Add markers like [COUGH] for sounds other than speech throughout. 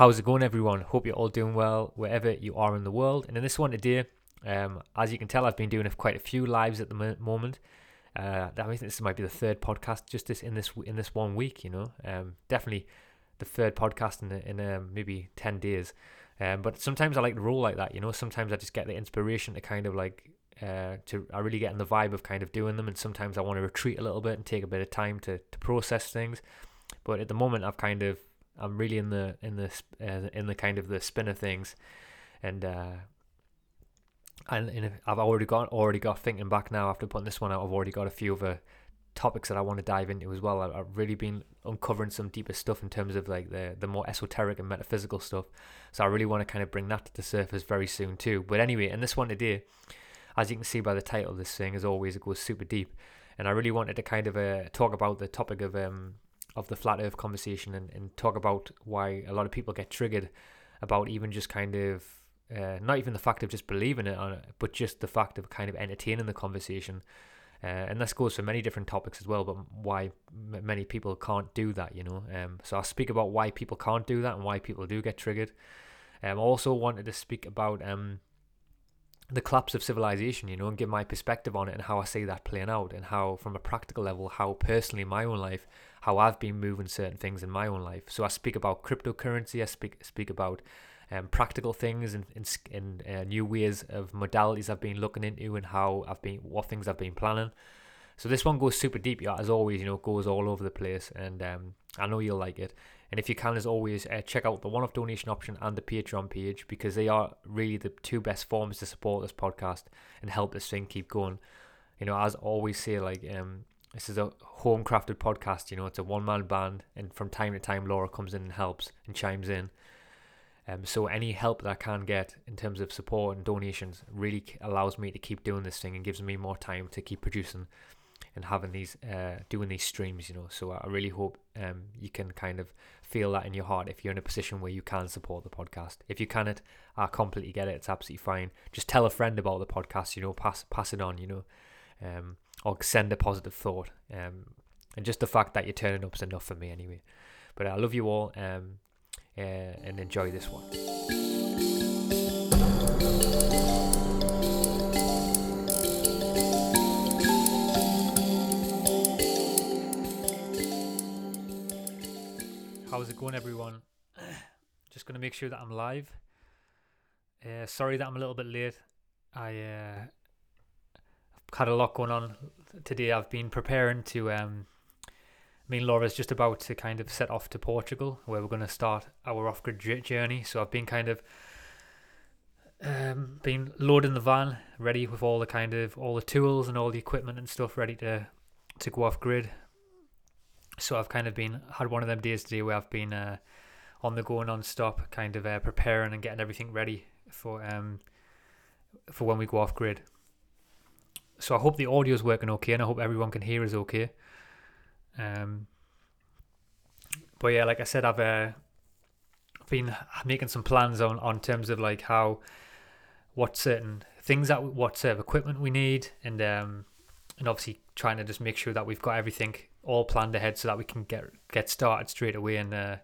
How's it going, everyone? Hope you're all doing well wherever you are in the world. And in this one today, um, as you can tell, I've been doing quite a few lives at the moment. Uh, I think this might be the third podcast just this in this in this one week. You know, um, definitely the third podcast in in um, maybe ten days. Um, but sometimes I like to roll like that. You know, sometimes I just get the inspiration to kind of like uh, to I really get in the vibe of kind of doing them, and sometimes I want to retreat a little bit and take a bit of time to to process things. But at the moment, I've kind of I'm really in the in the uh, in the kind of the spin of things, and uh, and, and I've already got already got thinking back now after putting this one out. I've already got a few other topics that I want to dive into as well. I've really been uncovering some deeper stuff in terms of like the the more esoteric and metaphysical stuff. So I really want to kind of bring that to the surface very soon too. But anyway, in this one today, as you can see by the title, this thing as always it goes super deep, and I really wanted to kind of uh, talk about the topic of um of the flat earth conversation and, and talk about why a lot of people get triggered about even just kind of uh, not even the fact of just believing it, on it, but just the fact of kind of entertaining the conversation. Uh, and this goes for many different topics as well, but why m- many people can't do that, you know. Um, so I'll speak about why people can't do that and why people do get triggered. Um, I also wanted to speak about um, the collapse of civilization, you know, and give my perspective on it and how I see that playing out, and how, from a practical level, how personally in my own life, how I've been moving certain things in my own life. So I speak about cryptocurrency, I speak speak about um, practical things and in, in uh, new ways of modalities I've been looking into and how I've been what things I've been planning. So this one goes super deep, as always. You know, goes all over the place, and um, I know you'll like it. And if you can, as always, uh, check out the one-off donation option and the Patreon page because they are really the two best forms to support this podcast and help this thing keep going. You know, as always say, like um, this is a home crafted podcast. You know, it's a one-man band, and from time to time, Laura comes in and helps and chimes in. Um, so any help that I can get in terms of support and donations really allows me to keep doing this thing and gives me more time to keep producing and having these uh, doing these streams you know so i really hope um, you can kind of feel that in your heart if you're in a position where you can support the podcast if you cannot i completely get it it's absolutely fine just tell a friend about the podcast you know pass pass it on you know um, or send a positive thought um, and just the fact that you're turning up is enough for me anyway but i love you all um, uh, and enjoy this one. How's it going, everyone? [CLEARS THROAT] Just going to make sure that I'm live. Uh, sorry that I'm a little bit late. I uh, had a lot going on today. I've been preparing to um, me and Laura's just about to kind of set off to Portugal, where we're going to start our off-grid journey. So I've been kind of um, been loading the van, ready with all the kind of all the tools and all the equipment and stuff ready to to go off grid. So I've kind of been had one of them days today where I've been uh, on the go non-stop, kind of uh, preparing and getting everything ready for um for when we go off grid. So I hope the audio is working okay, and I hope everyone can hear us okay. Um, but yeah, like I said, I've uh, been making some plans on on terms of like how what certain things that what sort of equipment we need, and um, and obviously trying to just make sure that we've got everything all planned ahead so that we can get get started straight away and uh,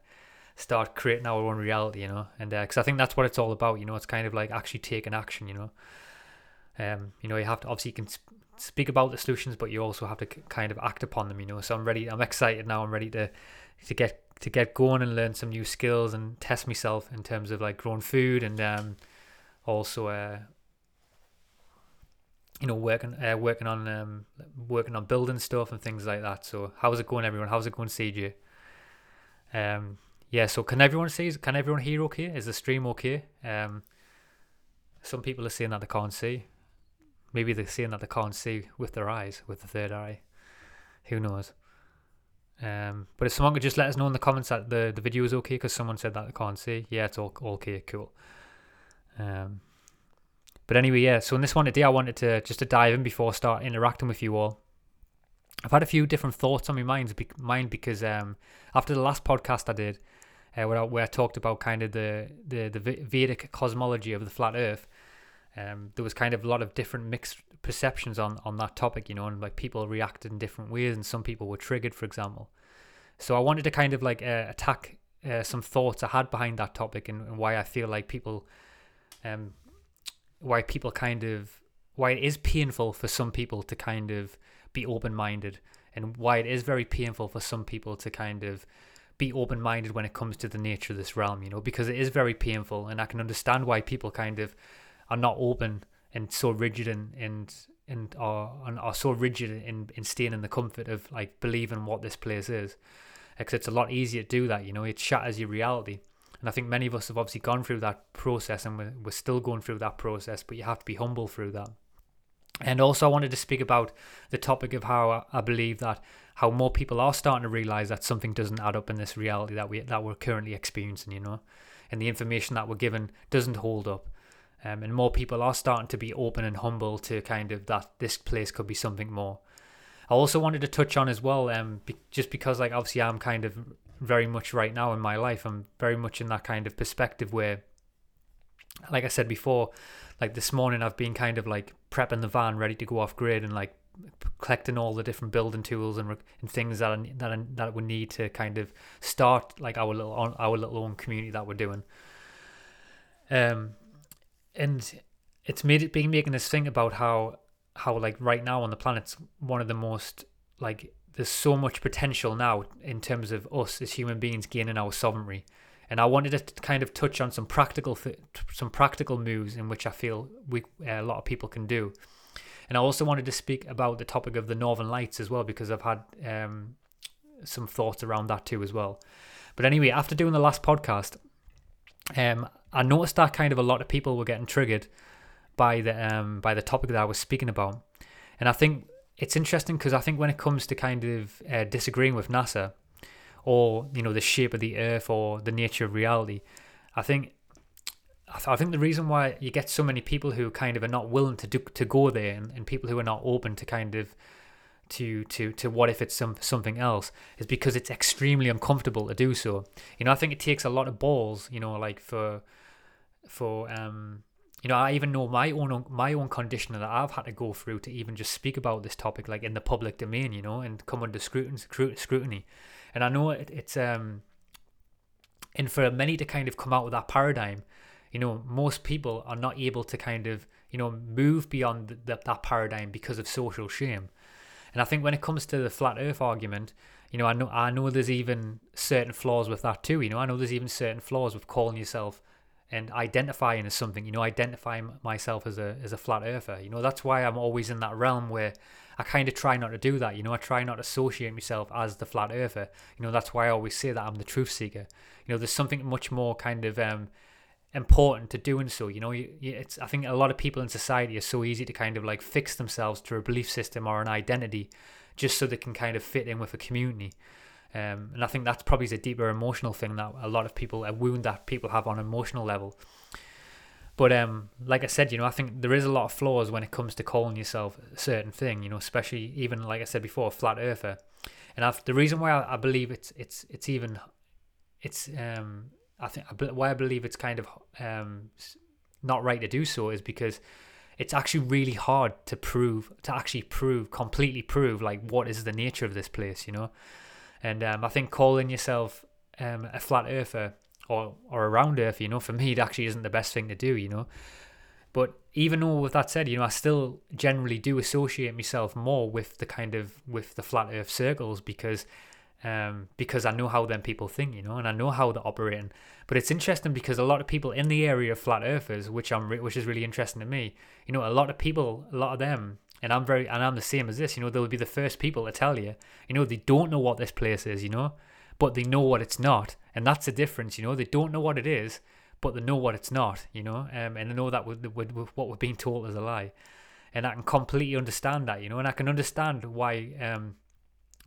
start creating our own reality, you know. And because uh, I think that's what it's all about, you know. It's kind of like actually taking action, you know. Um, you know, you have to obviously you can speak about the solutions, but you also have to kind of act upon them. You know, so I'm ready. I'm excited now. I'm ready to to get to get going and learn some new skills and test myself in terms of like growing food and um, also uh, you know working uh, working on um, working on building stuff and things like that. So how's it going, everyone? How's it going, CJ? Um, yeah. So can everyone see? Can everyone hear okay? Is the stream okay? Um, some people are saying that they can't see. Maybe they're seeing that they can't see with their eyes, with the third eye. Who knows? Um, but if someone could just let us know in the comments that the, the video is okay because someone said that they can't see. Yeah, it's all okay, cool. Um, but anyway, yeah. So in this one today, I wanted to just to dive in before I start interacting with you all. I've had a few different thoughts on my mind, mind because um, after the last podcast I did, uh, where, I, where I talked about kind of the, the the Vedic cosmology of the flat Earth, um, there was kind of a lot of different mixed perceptions on on that topic, you know, and like people reacted in different ways, and some people were triggered, for example. So I wanted to kind of like uh, attack uh, some thoughts I had behind that topic and, and why I feel like people, um, why people kind of why it is painful for some people to kind of be open minded and why it is very painful for some people to kind of be open minded when it comes to the nature of this realm, you know, because it is very painful and I can understand why people kind of are not open and so rigid and and and are and are so rigid in, in staying in the comfort of like believing what this place is. Because it's a lot easier to do that, you know, it shatters your reality. And I think many of us have obviously gone through that process and we're, we're still going through that process, but you have to be humble through that. And also, I wanted to speak about the topic of how I believe that how more people are starting to realize that something doesn't add up in this reality that we that we're currently experiencing, you know, and the information that we're given doesn't hold up. Um, and more people are starting to be open and humble to kind of that this place could be something more. I also wanted to touch on as well, um, be, just because like obviously I'm kind of very much right now in my life, I'm very much in that kind of perspective where, like I said before, like this morning I've been kind of like prepping the van ready to go off grid and like collecting all the different building tools and, and things that I, that I, that we need to kind of start like our little our little own community that we're doing. Um, and it's made it being making this thing about how how like right now on the planet's one of the most like there's so much potential now in terms of us as human beings gaining our sovereignty and I wanted to kind of touch on some practical some practical moves in which I feel we uh, a lot of people can do. And I also wanted to speak about the topic of the Northern Lights as well because I've had um, some thoughts around that too as well. But anyway, after doing the last podcast, um, I noticed that kind of a lot of people were getting triggered by the um, by the topic that I was speaking about, and I think it's interesting because I think when it comes to kind of uh, disagreeing with NASA, or you know the shape of the earth or the nature of reality. I think I, th- I think the reason why you get so many people who kind of are not willing to do to go there and, and people who are not open to kind of to to to what if it's some something else is because it's extremely uncomfortable to do so. You know, I think it takes a lot of balls, you know, like for for um you know, I even know my own my own conditioning that I've had to go through to even just speak about this topic, like in the public domain, you know, and come under scrutiny. scrutiny. And I know it, it's um, and for many to kind of come out with that paradigm, you know, most people are not able to kind of you know move beyond the, that paradigm because of social shame. And I think when it comes to the flat Earth argument, you know, I know I know there's even certain flaws with that too. You know, I know there's even certain flaws with calling yourself and identifying as something. You know, identifying myself as a as a flat earther. You know, that's why I'm always in that realm where I kind of try not to do that. You know, I try not to associate myself as the flat earther. You know, that's why I always say that I'm the truth seeker. You know, there's something much more kind of um, important to doing so. You know, it's I think a lot of people in society are so easy to kind of like fix themselves to a belief system or an identity, just so they can kind of fit in with a community. Um, and I think that's probably a deeper emotional thing that a lot of people, a wound that people have on an emotional level. But um, like I said, you know, I think there is a lot of flaws when it comes to calling yourself a certain thing. You know, especially even like I said before, flat earther. And I've, the reason why I, I believe it's it's it's even it's um I think why I believe it's kind of um not right to do so is because it's actually really hard to prove to actually prove completely prove like what is the nature of this place. You know, and um, I think calling yourself um, a flat earther or or around Earth, you know, for me it actually isn't the best thing to do, you know. But even though with that said, you know, I still generally do associate myself more with the kind of with the flat Earth circles because um, because I know how them people think, you know, and I know how they're operating. But it's interesting because a lot of people in the area of flat earthers, which I'm re- which is really interesting to me, you know, a lot of people, a lot of them, and I'm very and I'm the same as this, you know, they'll be the first people to tell you, you know, they don't know what this place is, you know, but they know what it's not, and that's the difference. You know, they don't know what it is, but they know what it's not. You know, um, and they know that with, with, with what we're being told is a lie, and I can completely understand that. You know, and I can understand why um,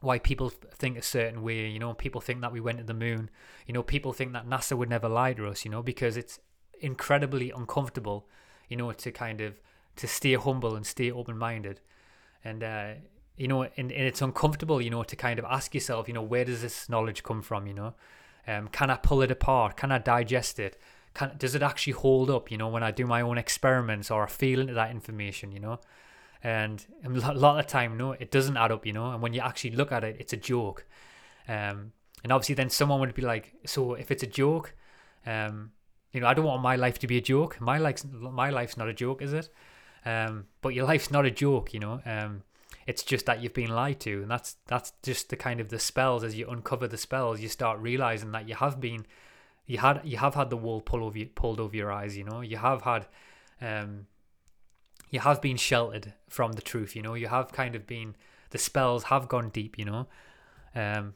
why people think a certain way. You know, people think that we went to the moon. You know, people think that NASA would never lie to us. You know, because it's incredibly uncomfortable. You know, to kind of to stay humble and stay open minded, and uh, you know, and, and it's uncomfortable, you know, to kind of ask yourself, you know, where does this knowledge come from, you know? Um, can I pull it apart? Can I digest it? Can, does it actually hold up, you know, when I do my own experiments or I feel into that information, you know? And a lot of time, no, it doesn't add up, you know? And when you actually look at it, it's a joke. Um, and obviously then someone would be like, so if it's a joke, um, you know, I don't want my life to be a joke. My life's my life's not a joke, is it? Um, but your life's not a joke, you know. Um, it's just that you've been lied to, and that's that's just the kind of the spells. As you uncover the spells, you start realizing that you have been, you had you have had the wool pulled over you, pulled over your eyes. You know, you have had, um, you have been sheltered from the truth. You know, you have kind of been the spells have gone deep. You know, um,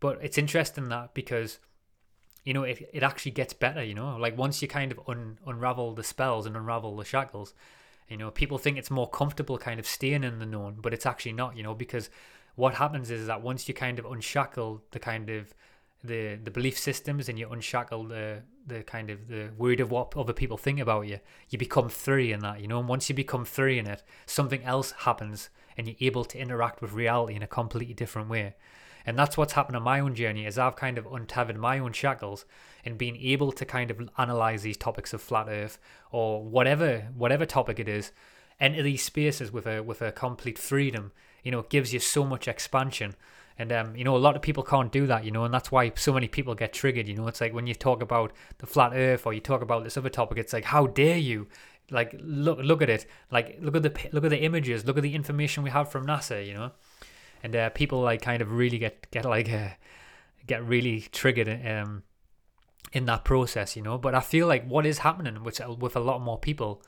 but it's interesting that because you know, it, it actually gets better, you know, like once you kind of un, unravel the spells and unravel the shackles, you know, people think it's more comfortable kind of staying in the known, but it's actually not, you know, because what happens is that once you kind of unshackle the kind of the the belief systems and you unshackle the the kind of the word of what other people think about you, you become free in that, you know. And once you become free in it, something else happens and you're able to interact with reality in a completely different way. And that's what's happened on my own journey is I've kind of untethered my own shackles and being able to kind of analyze these topics of flat earth or whatever whatever topic it is, enter these spaces with a with a complete freedom. You know, it gives you so much expansion. And um, you know, a lot of people can't do that, you know, and that's why so many people get triggered. You know, it's like when you talk about the flat Earth or you talk about this other topic, it's like, how dare you? Like, look, look at it. Like, look at the look at the images. Look at the information we have from NASA. You know, and uh, people like kind of really get get like uh, get really triggered um in that process, you know. But I feel like what is happening with with a lot more people.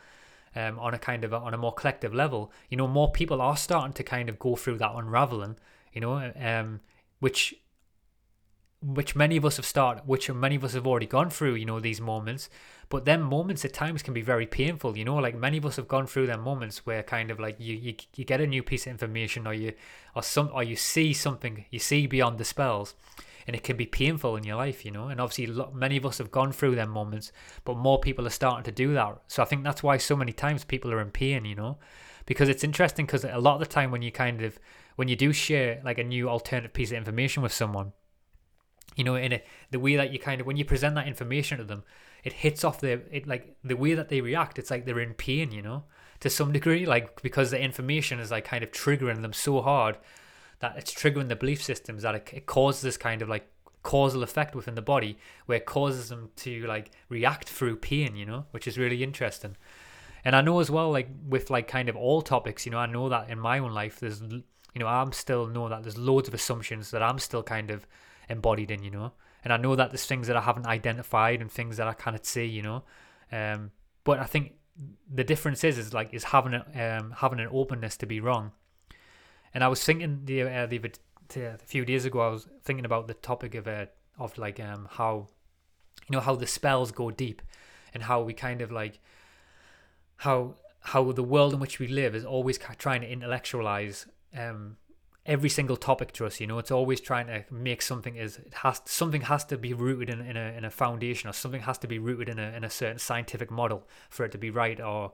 Um, on a kind of a, on a more collective level, you know, more people are starting to kind of go through that unraveling, you know, um, which which many of us have started, which many of us have already gone through, you know, these moments. But them moments at times can be very painful, you know. Like many of us have gone through them moments where kind of like you, you you get a new piece of information, or you or some or you see something, you see beyond the spells, and it can be painful in your life, you know. And obviously, many of us have gone through them moments, but more people are starting to do that. So I think that's why so many times people are in pain, you know, because it's interesting because a lot of the time when you kind of when you do share like a new alternative piece of information with someone you know in a, the way that you kind of when you present that information to them it hits off their it like the way that they react it's like they're in pain you know to some degree like because the information is like kind of triggering them so hard that it's triggering the belief systems that it, it causes this kind of like causal effect within the body where it causes them to like react through pain you know which is really interesting. And i know as well like with like kind of all topics you know i know that in my own life there's you know i'm still know that there's loads of assumptions that i'm still kind of embodied in, you know. And I know that there's things that I haven't identified and things that I cannot see, you know. Um, but I think the difference is is like is having a, um having an openness to be wrong. And I was thinking the uh, the a few days ago I was thinking about the topic of uh, of like um how you know how the spells go deep and how we kind of like how how the world in which we live is always trying to intellectualize um every single topic to us. You know, it's always trying to make something is it has something has to be rooted in, in a in a foundation or something has to be rooted in a in a certain scientific model for it to be right or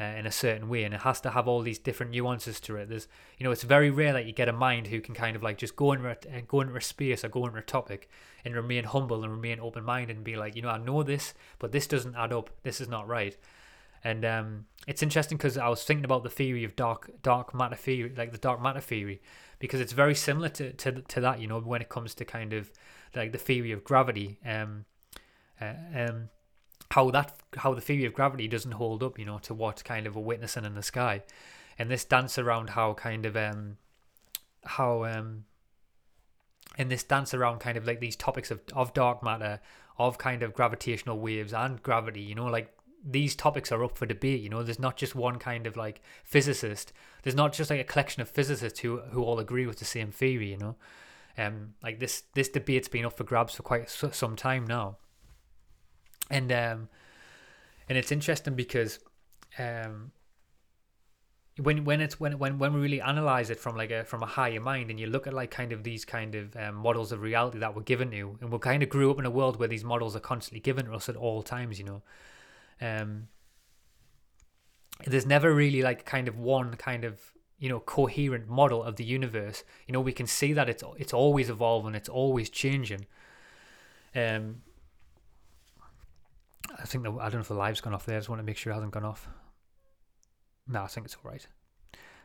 uh, in a certain way, and it has to have all these different nuances to it. There's you know, it's very rare that you get a mind who can kind of like just go into a, go into a space or go into a topic and remain humble and remain open minded and be like, you know, I know this, but this doesn't add up. This is not right. And um, it's interesting because I was thinking about the theory of dark dark matter theory, like the dark matter theory, because it's very similar to, to, to that, you know, when it comes to kind of like the theory of gravity, um, uh, um, how that how the theory of gravity doesn't hold up, you know, to what kind of we're witnessing in the sky, and this dance around how kind of um, how um, in this dance around kind of like these topics of of dark matter, of kind of gravitational waves and gravity, you know, like these topics are up for debate. You know, there's not just one kind of like physicist. There's not just like a collection of physicists who who all agree with the same theory. You know, um, like this this debate's been up for grabs for quite some time now, and um, and it's interesting because um, when when it's when when when we really analyze it from like a from a higher mind and you look at like kind of these kind of um, models of reality that were given to you and we kind of grew up in a world where these models are constantly given to us at all times you know um, there's never really like kind of one kind of you know coherent model of the universe. You know, we can see that it's it's always evolving, it's always changing. Um, I think the, I don't know if the live's gone off there. I just want to make sure it hasn't gone off. No, I think it's all right.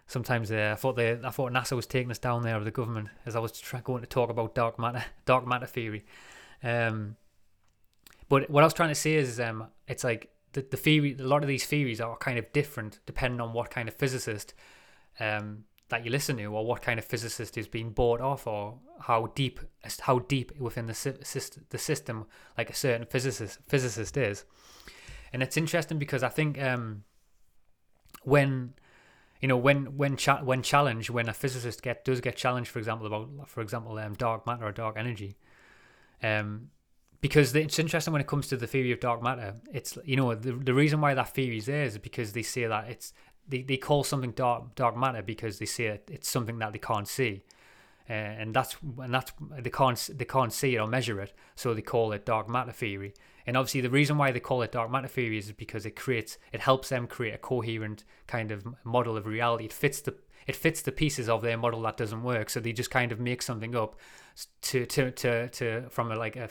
sometimes uh, I thought they I thought NASA was taking us down there, or the government, as I was try, going to talk about dark matter, [LAUGHS] dark matter theory. Um, but what I was trying to say is, um, it's like the the theory. A lot of these theories are kind of different depending on what kind of physicist um, that you listen to, or what kind of physicist is being bought off, or how deep how deep within the system the system like a certain physicist physicist is. And it's interesting because I think um, when you know when when cha- when challenged when a physicist get does get challenged for example about for example um, dark matter or dark energy um because it's interesting when it comes to the theory of dark matter it's you know the, the reason why that theory is there is because they say that it's they, they call something dark dark matter because they say it, it's something that they can't see uh, and that's and that's they can't they can't see it or measure it so they call it dark matter theory and obviously, the reason why they call it dark matter theory is because it creates, it helps them create a coherent kind of model of reality. It fits the it fits the pieces of their model that doesn't work. So they just kind of make something up to to to, to from a, like a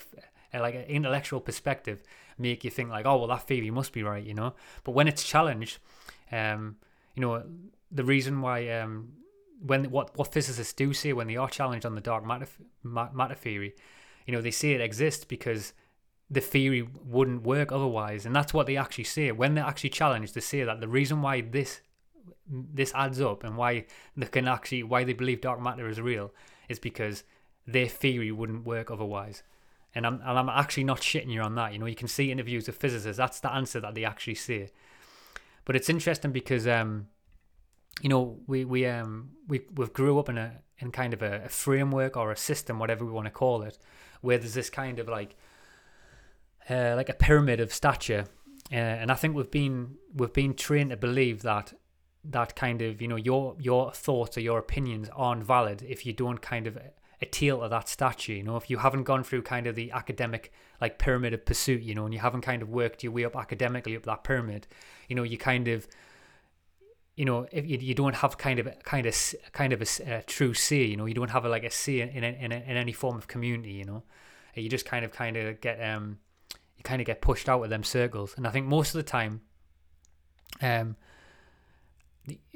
like an intellectual perspective, make you think like, oh well, that theory must be right, you know. But when it's challenged, um, you know, the reason why um, when what what physicists do say when they are challenged on the dark matter matter theory, you know, they say it exists because the theory wouldn't work otherwise. And that's what they actually say. When they're actually challenged, they say that the reason why this this adds up and why they can actually why they believe dark matter is real is because their theory wouldn't work otherwise. And I'm and I'm actually not shitting you on that. You know, you can see interviews with physicists. That's the answer that they actually say. But it's interesting because um, you know, we we um we we grew up in a in kind of a, a framework or a system, whatever we want to call it, where there's this kind of like uh, like a pyramid of stature, uh, and I think we've been we've been trained to believe that that kind of you know your your thoughts or your opinions aren't valid if you don't kind of adhere to that stature. You know, if you haven't gone through kind of the academic like pyramid of pursuit, you know, and you haven't kind of worked your way up academically up that pyramid, you know, you kind of you know if you, you don't have kind of kind of kind of a, a true say you know you don't have a, like a say in in, in, in any form of community you know you just kind of kind of get um you kind of get pushed out of them circles. And I think most of the time, um,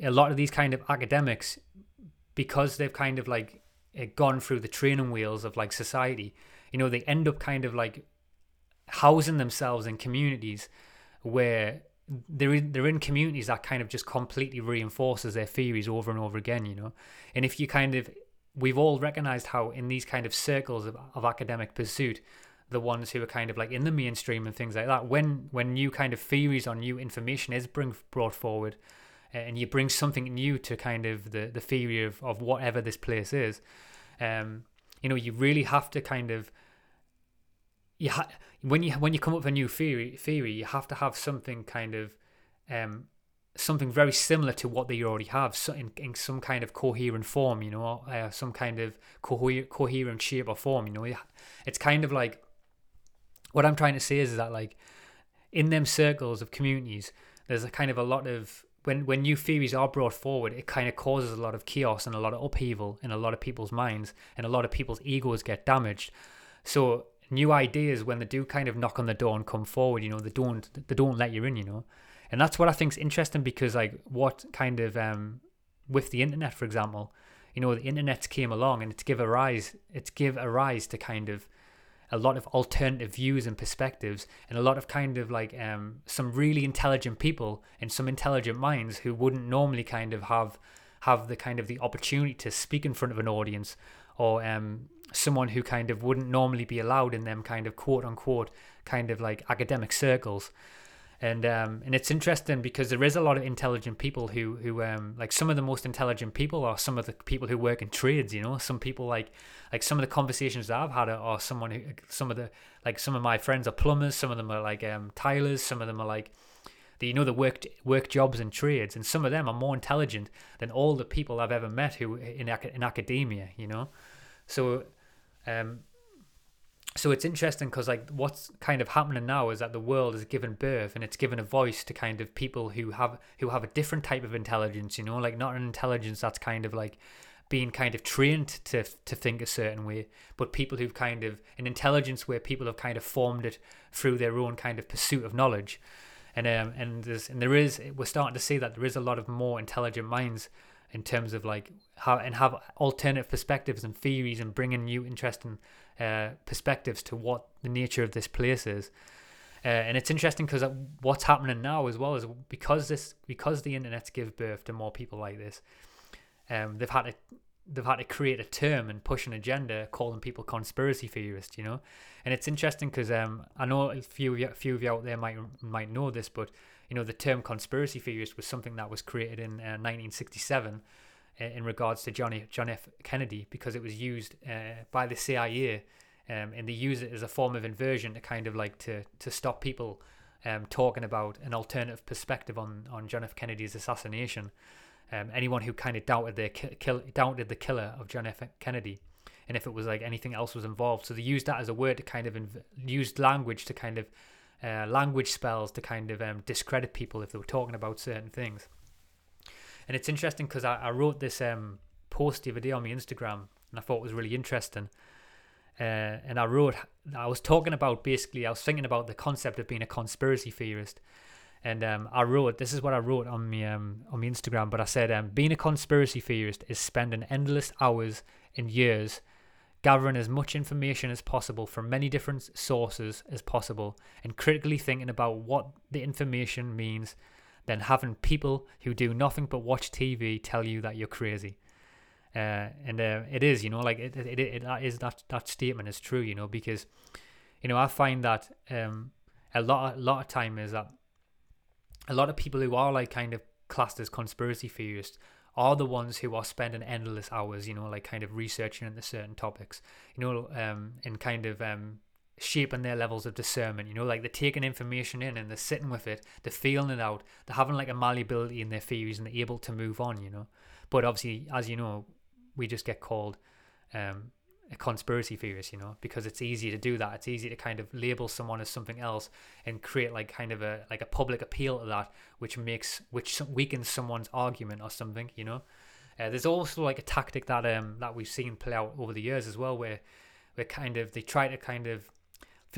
a lot of these kind of academics, because they've kind of like gone through the training wheels of like society, you know, they end up kind of like housing themselves in communities where they're in, they're in communities that kind of just completely reinforces their theories over and over again, you know. And if you kind of, we've all recognized how in these kind of circles of, of academic pursuit, the ones who are kind of like in the mainstream and things like that. When when new kind of theories or new information is bring, brought forward, and you bring something new to kind of the the theory of, of whatever this place is, um, you know, you really have to kind of you ha- when you when you come up with a new theory theory, you have to have something kind of um, something very similar to what they already have so in, in some kind of coherent form you know uh, some kind of coher- coherent shape or form you know it's kind of like what I'm trying to say is, is that like in them circles of communities, there's a kind of a lot of when when new theories are brought forward, it kind of causes a lot of chaos and a lot of upheaval in a lot of people's minds, and a lot of people's egos get damaged. So new ideas, when they do kind of knock on the door and come forward, you know, they don't they don't let you in, you know, and that's what I think is interesting because like what kind of um with the internet, for example, you know, the internet came along and it's give a rise, it's give a rise to kind of a lot of alternative views and perspectives and a lot of kind of like um, some really intelligent people and some intelligent minds who wouldn't normally kind of have have the kind of the opportunity to speak in front of an audience or um, someone who kind of wouldn't normally be allowed in them kind of quote unquote kind of like academic circles and um, and it's interesting because there is a lot of intelligent people who who um, like some of the most intelligent people are some of the people who work in trades you know? Some people like like some of the conversations that I've had are someone who some of the like some of my friends are plumbers some of them are like um, tilers some of them are like the, you know the work work jobs and trades and some of them are more intelligent than all the people I've ever met who in in academia you know? So um so it's interesting because like what's kind of happening now is that the world is given birth and it's given a voice to kind of people who have who have a different type of intelligence you know like not an intelligence that's kind of like being kind of trained to to think a certain way but people who've kind of an intelligence where people have kind of formed it through their own kind of pursuit of knowledge. And um and there's and there is we're starting to see that there is a lot of more intelligent minds in terms of like how and have alternative perspectives and theories and bringing new interesting uh, perspectives to what the nature of this place is. Uh, and it's interesting because what's happening now as well is because this because the internet's give birth to more people like this, um, they've had to they've had to create a term and push an agenda calling people conspiracy theorists, you know. And it's interesting because um, I know a few a few of you out there might might know this, but you know the term conspiracy theorist was something that was created in uh, 1967 uh, in regards to Johnny John F. Kennedy because it was used uh, by the CIA um, and they use it as a form of inversion to kind of like to to stop people um, talking about an alternative perspective on on John F. Kennedy's assassination. Um, anyone who kind of doubted the kill, doubted the killer of John F. Kennedy, and if it was like anything else was involved, so they used that as a word to kind of inv- used language to kind of uh, language spells to kind of um, discredit people if they were talking about certain things. And it's interesting because I, I, wrote this um, post the other day on my Instagram, and I thought it was really interesting uh, and I wrote, I was talking about basically, I was thinking about the concept of being a conspiracy theorist. And um, I wrote, this is what I wrote on my, um, on my Instagram, but I said, um, being a conspiracy theorist is spending endless hours and years gathering as much information as possible from many different sources as possible and critically thinking about what the information means, then having people who do nothing but watch TV tell you that you're crazy. Uh, and uh, it is, you know, like it, it, it, it that is that that statement is true, you know, because, you know, I find that um, a lot a lot of time is that a lot of people who are like kind of classed as conspiracy theorists are the ones who are spending endless hours, you know, like kind of researching into certain topics, you know, um, and kind of um, shaping their levels of discernment. You know, like they're taking information in and they're sitting with it, they're feeling it out, they're having like a malleability in their theories and they're able to move on. You know, but obviously, as you know, we just get called um, a conspiracy theorist, you know, because it's easy to do that. It's easy to kind of label someone as something else and create like kind of a like a public appeal to that, which makes which weakens someone's argument or something, you know. Uh, there's also like a tactic that um that we've seen play out over the years as well, where where kind of they try to kind of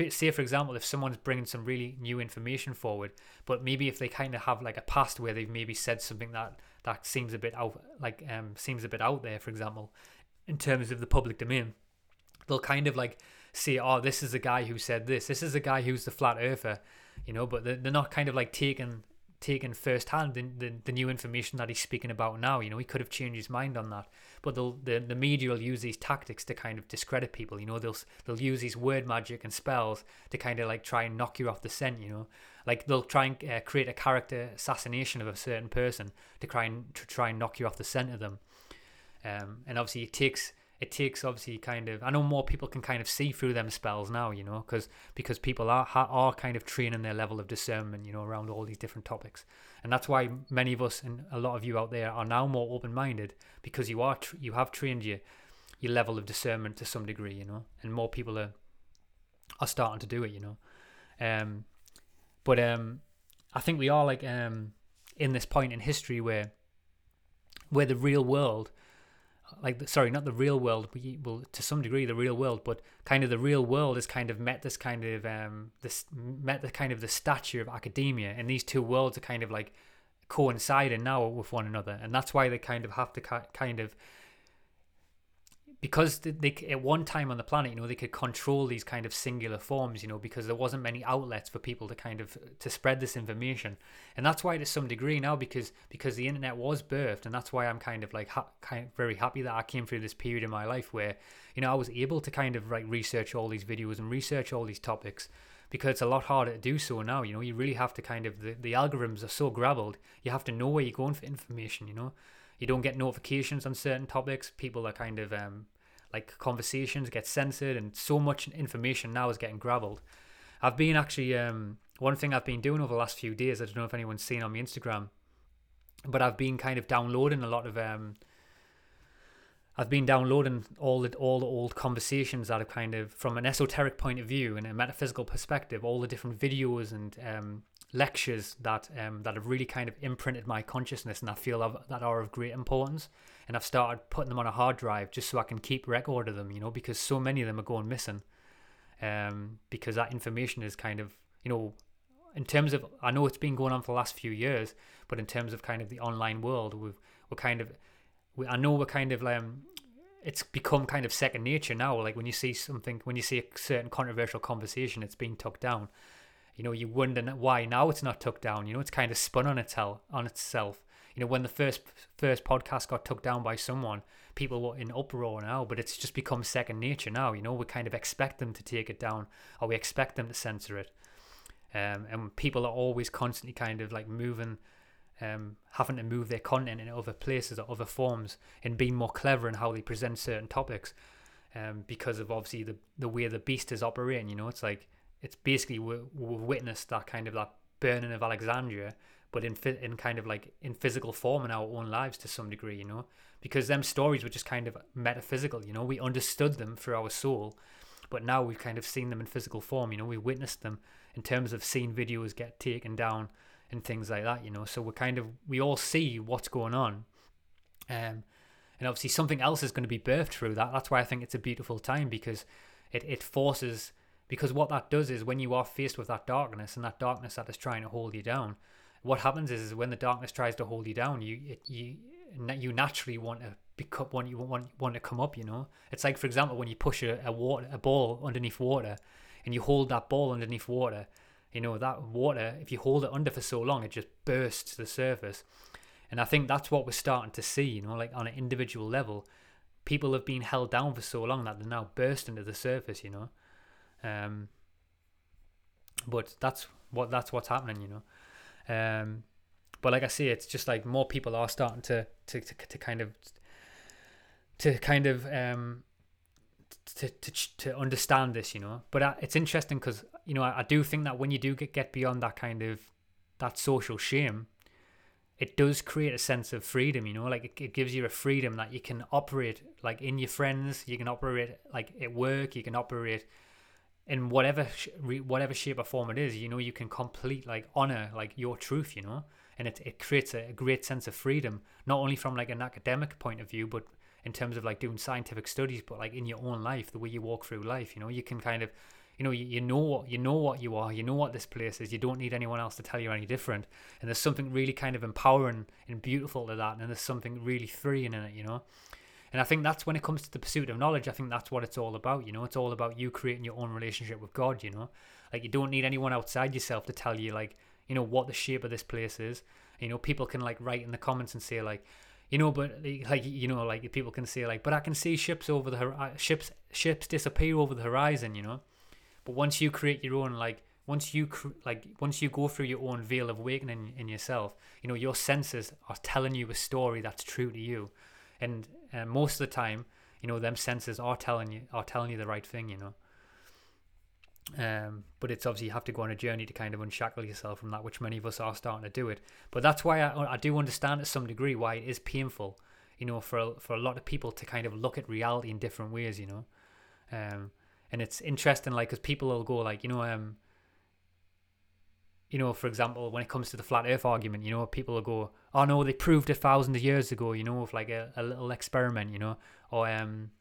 say for example if someone's bringing some really new information forward but maybe if they kind of have like a past where they've maybe said something that that seems a bit out like um seems a bit out there for example in terms of the public domain they'll kind of like say oh this is the guy who said this. This is the guy who's the flat earther you know but they're, they're not kind of like taking taken firsthand the, the, the new information that he's speaking about now. You know, he could have changed his mind on that. But the the media will use these tactics to kind of discredit people. You know, they'll they'll use these word magic and spells to kind of like try and knock you off the scent. You know, like they'll try and uh, create a character assassination of a certain person to try and to try and knock you off the scent of them. Um, and obviously, it takes it takes obviously kind of I know more people can kind of see through them spells now, you know, because because people are are kind of training their level of discernment, you know, around all these different topics, and that's why many of us and a lot of you out there are now more open minded because you are you have trained your your level of discernment to some degree, you know, and more people are are starting to do it, you know, um, but um, I think we are like um in this point in history where where the real world like sorry not the real world we well to some degree the real world but kind of the real world has kind of met this kind of um this met the kind of the stature of academia and these two worlds are kind of like coinciding now with one another and that's why they kind of have to kind of because they at one time on the planet, you know, they could control these kind of singular forms, you know, because there wasn't many outlets for people to kind of to spread this information, and that's why to some degree now, because because the internet was birthed, and that's why I'm kind of like ha- kind of very happy that I came through this period in my life where, you know, I was able to kind of like research all these videos and research all these topics, because it's a lot harder to do so now. You know, you really have to kind of the, the algorithms are so graveled, you have to know where you're going for information. You know you don't get notifications on certain topics. People are kind of um, like conversations get censored, and so much information now is getting graveled. I've been actually um, one thing I've been doing over the last few days. I don't know if anyone's seen on my Instagram, but I've been kind of downloading a lot of um, I've been downloading all the all the old conversations that are kind of from an esoteric point of view and a metaphysical perspective, all the different videos and um, lectures that um, that have really kind of imprinted my consciousness and I feel have, that are of great importance. And I've started putting them on a hard drive just so I can keep record of them, you know, because so many of them are going missing. Um, because that information is kind of, you know, in terms of, I know it's been going on for the last few years, but in terms of kind of the online world, we've, we're kind of we, I know we're kind of um, it's become kind of second nature now. Like when you see something, when you see a certain controversial conversation, it's being took down. You know, you wonder why now it's not took down. You know, it's kind of spun on itself. On itself. You know, when the first first podcast got took down by someone, people were in uproar now. But it's just become second nature now. You know, we kind of expect them to take it down, or we expect them to censor it. Um, and people are always constantly kind of like moving um, having to move their content in other places or other forms and being more clever in how they present certain topics um, because of obviously the, the way the beast is operating. You know, it's like it's basically we we witnessed that kind of that burning of Alexandria, but in in kind of like in physical form in our own lives to some degree. You know, because them stories were just kind of metaphysical. You know, we understood them through our soul, but now we've kind of seen them in physical form. You know, we witnessed them in terms of seeing videos get taken down and things like that, you know. So we're kind of we all see what's going on, um, and obviously something else is going to be birthed through that. That's why I think it's a beautiful time because it it forces because what that does is when you are faced with that darkness and that darkness that is trying to hold you down, what happens is, is when the darkness tries to hold you down, you it, you you naturally want to become want you want want to come up. You know, it's like for example when you push a, a water a ball underneath water, and you hold that ball underneath water you know that water if you hold it under for so long it just bursts to the surface and i think that's what we're starting to see you know like on an individual level people have been held down for so long that they're now bursting to the surface you know um but that's what that's what's happening you know um but like i say it's just like more people are starting to to to, to kind of to kind of um to to to understand this, you know. But uh, it's interesting because you know I, I do think that when you do get get beyond that kind of that social shame, it does create a sense of freedom, you know. Like it, it gives you a freedom that you can operate like in your friends, you can operate like at work, you can operate in whatever whatever shape or form it is. You know, you can complete like honor like your truth, you know. And it, it creates a, a great sense of freedom, not only from like an academic point of view, but in terms of like doing scientific studies, but like in your own life, the way you walk through life, you know, you can kind of, you know, you, you know what you know what you are, you know what this place is. You don't need anyone else to tell you any different. And there's something really kind of empowering and beautiful to that, and there's something really freeing in it, you know. And I think that's when it comes to the pursuit of knowledge, I think that's what it's all about, you know. It's all about you creating your own relationship with God, you know. Like you don't need anyone outside yourself to tell you like, you know, what the shape of this place is. You know, people can like write in the comments and say like, you know but like you know like people can say like but i can see ships over the uh, ships ships disappear over the horizon you know but once you create your own like once you cr- like once you go through your own veil of awakening in yourself you know your senses are telling you a story that's true to you and uh, most of the time you know them senses are telling you are telling you the right thing you know um, but it's obviously you have to go on a journey to kind of unshackle yourself from that, which many of us are starting to do it. But that's why I, I do understand to some degree why it is painful, you know, for a, for a lot of people to kind of look at reality in different ways, you know. Um, and it's interesting, like, because people will go like, you know, um, you know, for example, when it comes to the flat Earth argument, you know, people will go, "Oh no, they proved it thousands of years ago," you know, with like a, a little experiment, you know, or um,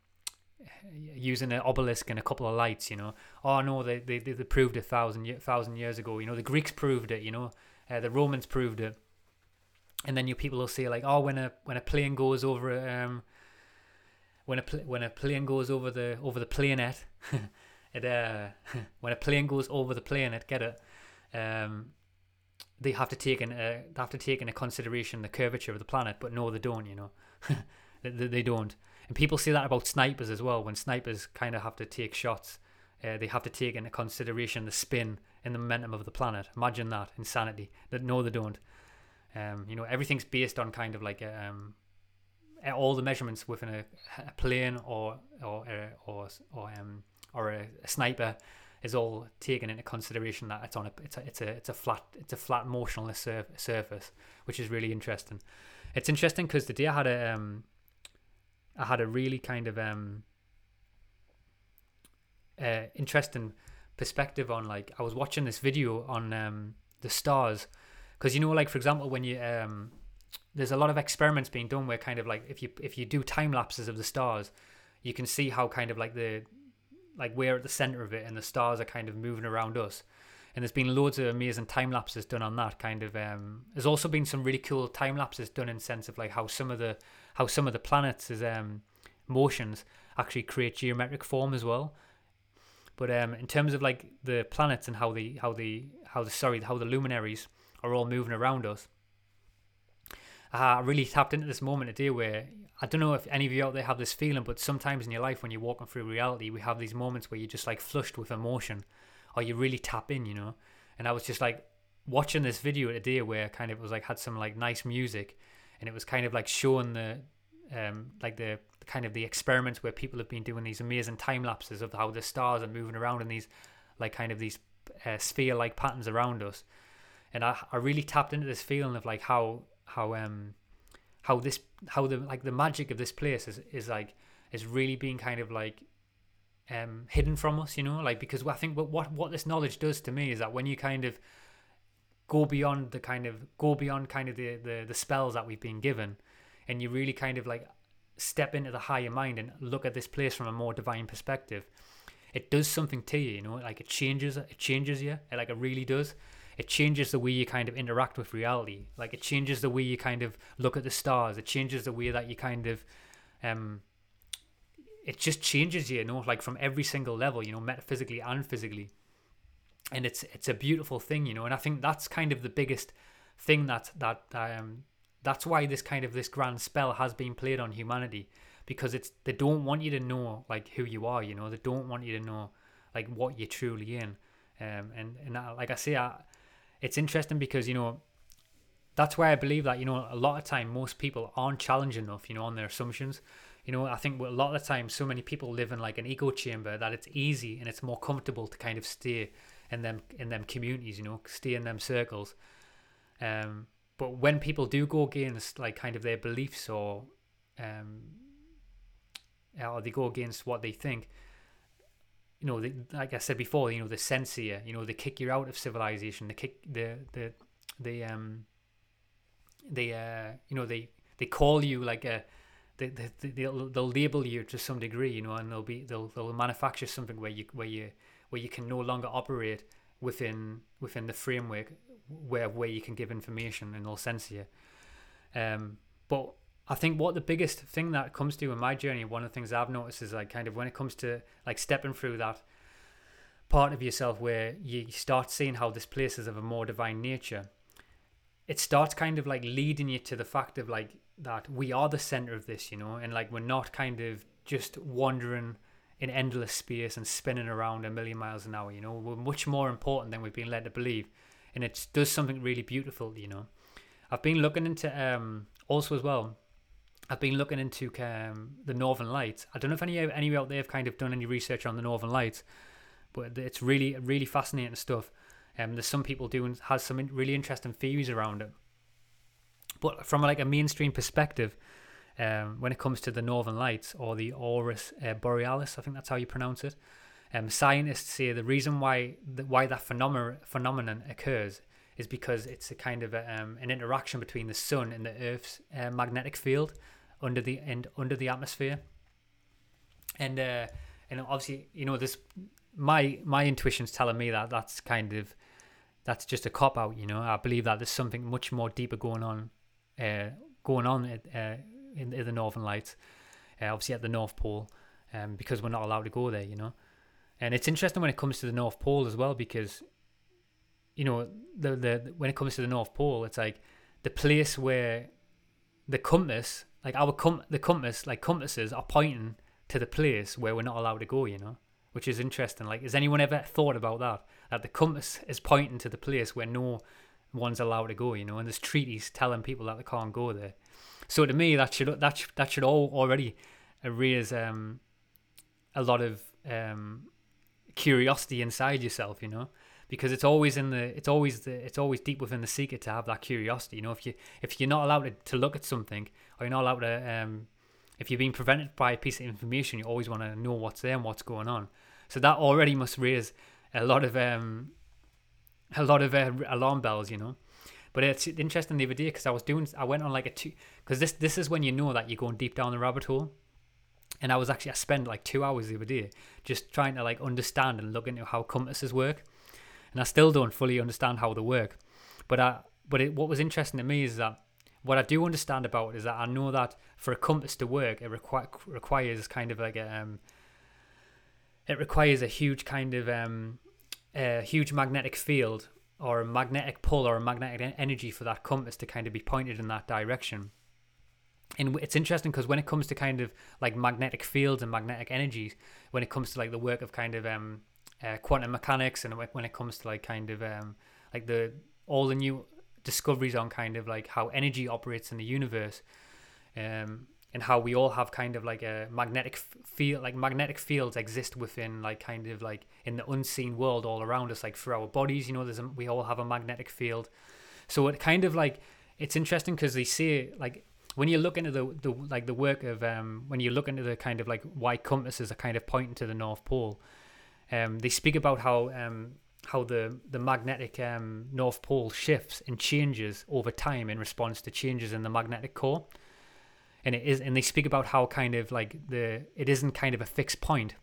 using an obelisk and a couple of lights, you know. Oh no, they they, they proved it thousand thousand years ago. You know, the Greeks proved it. You know, uh, the Romans proved it. And then your people will say like, oh, when a when a plane goes over um, when a pl- when a plane goes over the over the planet, [LAUGHS] it uh, [LAUGHS] when a plane goes over the planet, get it, um, they have to take in uh, they have to take into consideration the curvature of the planet, but no, they don't. You know, [LAUGHS] they, they don't. And people say that about snipers as well. When snipers kind of have to take shots, uh, they have to take into consideration the spin and the momentum of the planet. Imagine that insanity. That no, they don't. Um, you know, everything's based on kind of like a, um, all the measurements within a, a plane or or uh, or or um or a, a, sniper is all taken into consideration that it's on a it's a it's a it's a flat it's a flat motionless surf, surface, which is really interesting. It's interesting because the I had a um I had a really kind of um uh, interesting perspective on like I was watching this video on um the stars because you know like for example when you um there's a lot of experiments being done where kind of like if you if you do time lapses of the stars you can see how kind of like the like we're at the center of it and the stars are kind of moving around us. And there's been loads of amazing time lapses done on that kind of um there's also been some really cool time lapses done in sense of like how some of the how some of the planets is um motions actually create geometric form as well. But um in terms of like the planets and how the how the how the sorry how the luminaries are all moving around us I really tapped into this moment today where I don't know if any of you out there have this feeling, but sometimes in your life when you're walking through reality, we have these moments where you're just like flushed with emotion or you really tap in, you know. And I was just like watching this video today where kind of it was like had some like nice music and it was kind of like showing the um like the kind of the experiments where people have been doing these amazing time lapses of how the stars are moving around in these like kind of these uh, sphere like patterns around us and I, I really tapped into this feeling of like how how um how this how the like the magic of this place is is like is really being kind of like um hidden from us you know? Like because I think what what what this knowledge does to me is that when you kind of go beyond the kind of go beyond kind of the the, the spells that we've been given and you really kind of like step into the higher mind and look at this place from a more divine perspective it does something to you you know? Like it changes it changes you it, like it really does it changes the way you kind of interact with reality. Like it changes the way you kind of look at the stars. It changes the way that you kind of um it just changes you, you know, like from every single level, you know, metaphysically and physically. And it's it's a beautiful thing, you know, and I think that's kind of the biggest thing that that um that's why this kind of this grand spell has been played on humanity because it's they don't want you to know like who you are, you know, they don't want you to know like what you're truly in. Um, and and I, like I say, I, it's interesting because you know that's why I believe that you know a lot of time most people aren't challenged enough, you know, on their assumptions. You know, I think a lot of the time so many people live in like an echo chamber that it's easy and it's more comfortable to kind of stay in them in them communities, you know, stay in them circles. Um, but when people do go against like kind of their beliefs or um, or they go against what they think, you know, like I said before, you know, the censor you, you know, they kick you out of civilization, they kick the the the um they uh you know they they call you like a they, they they'll they'll label you to some degree, you know, and they'll be they'll they'll manufacture something where you where you where you can no longer operate within within the framework where where you can give information and they'll censor you. Um, but I think what the biggest thing that comes to in my journey, one of the things I've noticed is like kind of when it comes to like stepping through that part of yourself where you start seeing how this place is of a more divine nature, it starts kind of like leading you to the fact of like that we are the center of this, you know, and like we're not kind of just wandering in endless space and spinning around a million miles an hour, you know, we're much more important than we've been led to believe. And it does something really beautiful, you know. I've been looking into um also as well I've been looking into um, the Northern Lights. I don't know if any any out there have kind of done any research on the Northern Lights, but it's really really fascinating stuff. Um, there's some people doing has some really interesting theories around it. But from like a mainstream perspective, um, when it comes to the Northern Lights or the Aurora uh, Borealis, I think that's how you pronounce it. Um, scientists say the reason why the, why that phenomena, phenomenon occurs is because it's a kind of a, um, an interaction between the sun and the Earth's uh, magnetic field under the and under the atmosphere. And uh, and obviously, you know, this my my intuition's telling me that that's kind of that's just a cop out. You know, I believe that there's something much more deeper going on, uh, going on uh, in, in the Northern Lights, uh, obviously at the North Pole, um, because we're not allowed to go there. You know, and it's interesting when it comes to the North Pole as well because, you know, the the when it comes to the North Pole, it's like the place where the compass like our com- the compass like compasses are pointing to the place where we're not allowed to go you know? Which is interesting. Like has anyone ever thought about that? That the compass is pointing to the place where no one's allowed to go you know? And there's treaties telling people that they can't go there. So to me that should that should, that should all already raise um a lot of um curiosity inside yourself you know because it's always in the it's always the it's always deep within the seeker to have that curiosity. You know if you if you're not allowed to, to look at something or you're not allowed to um if you're being prevented by a piece of information you always want to know what's there and what's going on. So that already must raise a lot of um a lot of uh, alarm bells you know. But it's interesting the other day because I was doing I went on like a two because this this is when you know that you're going deep down the rabbit hole. And I was actually I spent like two hours the other day just trying to like understand and look into how compasses work and I still don't fully understand how they work. But I, but it, what was interesting to me is that what I do understand about it is that I know that for a compass to work, it requ- requires kind of like a, um, it requires a huge kind of um, a huge magnetic field or a magnetic pull or a magnetic energy for that compass to kind of be pointed in that direction. And it's interesting because when it comes to kind of like magnetic fields and magnetic energies, when it comes to like the work of kind of um, uh, quantum mechanics and when it comes to like kind of um, like the all the new discoveries on kind of like how energy operates in the universe um, and how we all have kind of like a magnetic field like magnetic fields exist within like kind of like in the unseen world all around us like through our bodies you know there's a, we all have a magnetic field. So it kind of like it's interesting because they say like when you look into the, the like the work of um when you look into the kind of like why compasses are kind of pointing to the north pole um they speak about how um how the the magnetic um, north pole shifts and changes over time in response to changes in the magnetic core and it is and they speak about how kind of like the it isn't kind of a fixed point.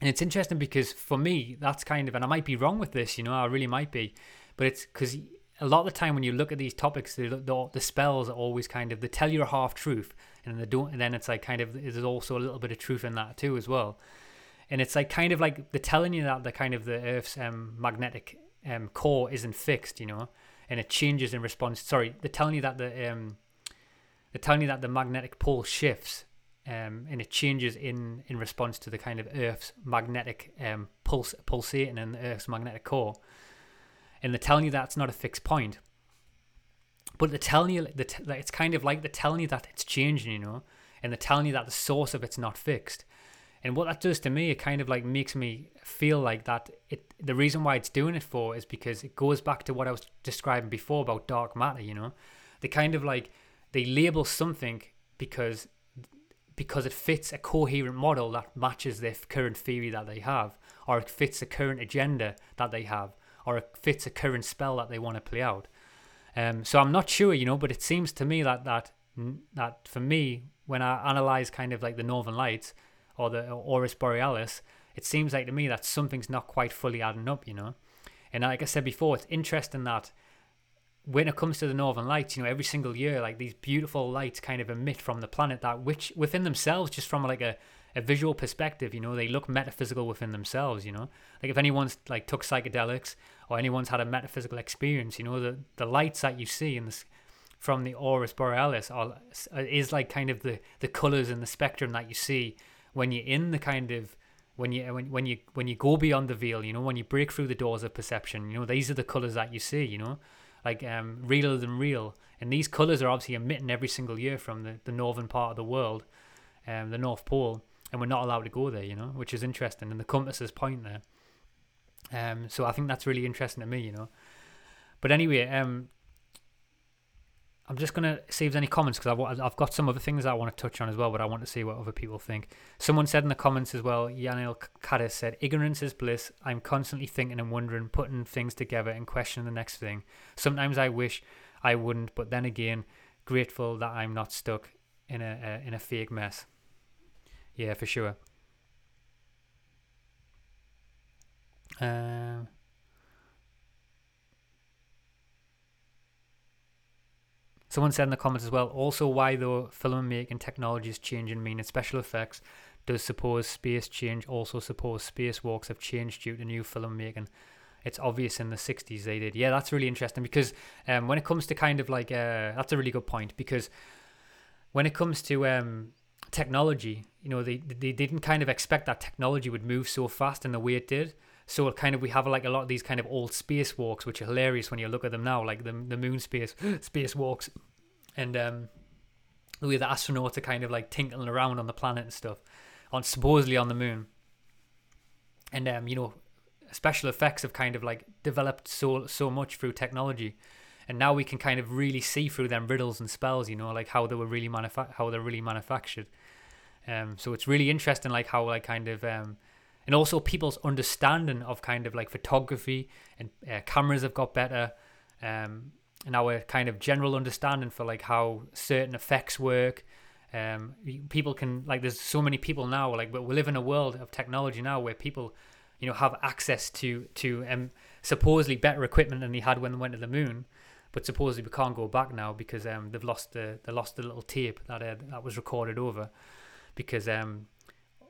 and it's interesting because for me that's kind of and i might be wrong with this you know i really might be but it's because a lot of the time when you look at these topics the, the, the spells are always kind of they tell you a half truth and they don't and then it's like kind of there's also a little bit of truth in that too as well and it's like kind of like they're telling you that the kind of the Earth's um, magnetic um, core isn't fixed, you know, and it changes in response. Sorry, they're telling you that the um, they're telling you that the magnetic pole shifts, um, and it changes in in response to the kind of Earth's magnetic um, pulse pulsating in the Earth's magnetic core, and they're telling you that's not a fixed point. But they're telling you that it's kind of like they're telling you that it's changing, you know, and they're telling you that the source of it's not fixed and what that does to me, it kind of like makes me feel like that it the reason why it's doing it for is because it goes back to what I was describing before about dark matter, you know? They kind of like they label something because because it fits a coherent model that matches their current theory that they have, or it fits a current agenda that they have, or it fits a current spell that they want to play out. Um, so I'm not sure, you know, but it seems to me that that that for me, when I analyze kind of like the Northern Lights, or the Aurora Borealis, it seems like to me that something's not quite fully adding up, you know. And like I said before, it's interesting that when it comes to the northern lights, you know, every single year, like these beautiful lights kind of emit from the planet that which within themselves, just from like a, a visual perspective, you know, they look metaphysical within themselves, you know. Like if anyone's like took psychedelics or anyone's had a metaphysical experience, you know, the, the lights that you see in this from the Aurora Borealis are, is like kind of the, the colors and the spectrum that you see when you're in the kind of when you when, when you when you go beyond the veil you know when you break through the doors of perception you know these are the colors that you see you know? Like um realer than real. And these colors are obviously emitting every single year from the, the northern part of the world um the north pole and we're not allowed to go there you know which is interesting. And the compasses point there. Um so i think that's really interesting to me you know? But anyway um I'm just gonna see if there's any comments because I've, got some other things I want to touch on as well, but I want to see what other people think. Someone said in the comments as well, Yanil Kaddis said, "Ignorance is bliss. I'm constantly thinking and wondering, putting things together and questioning the next thing. Sometimes I wish I wouldn't, but then again, grateful that I'm not stuck in a, a in a fake mess." Yeah, for sure. Um. Someone said in the comments as well, also why though filmmaking technology is changing, meaning special effects, does suppose space change also suppose spacewalks have changed due to new filmmaking? It's obvious in the 60s they did. Yeah, that's really interesting because um, when it comes to kind of like, uh, that's a really good point because when it comes to um, technology, you know, they, they didn't kind of expect that technology would move so fast in the way it did. So kind of we have like a lot of these kind of old spacewalks, which are hilarious when you look at them now, like the the moon space [GASPS] spacewalks, and um, the way the astronauts are kind of like tinkling around on the planet and stuff, on supposedly on the moon, and um, you know, special effects have kind of like developed so so much through technology, and now we can kind of really see through them riddles and spells, you know, like how they were really manufa- how they're really manufactured. Um, so it's really interesting, like how like kind of um, and also people's understanding of kind of like photography and uh, cameras have got better. Um, and our kind of general understanding for like how certain effects work. Um, people can like there's so many people now like but we live in a world of technology now where people you know have access to to um, supposedly better equipment than they had when they went to the moon, but supposedly we can't go back now because um, they've lost the they lost the little tape that uh, that was recorded over because um,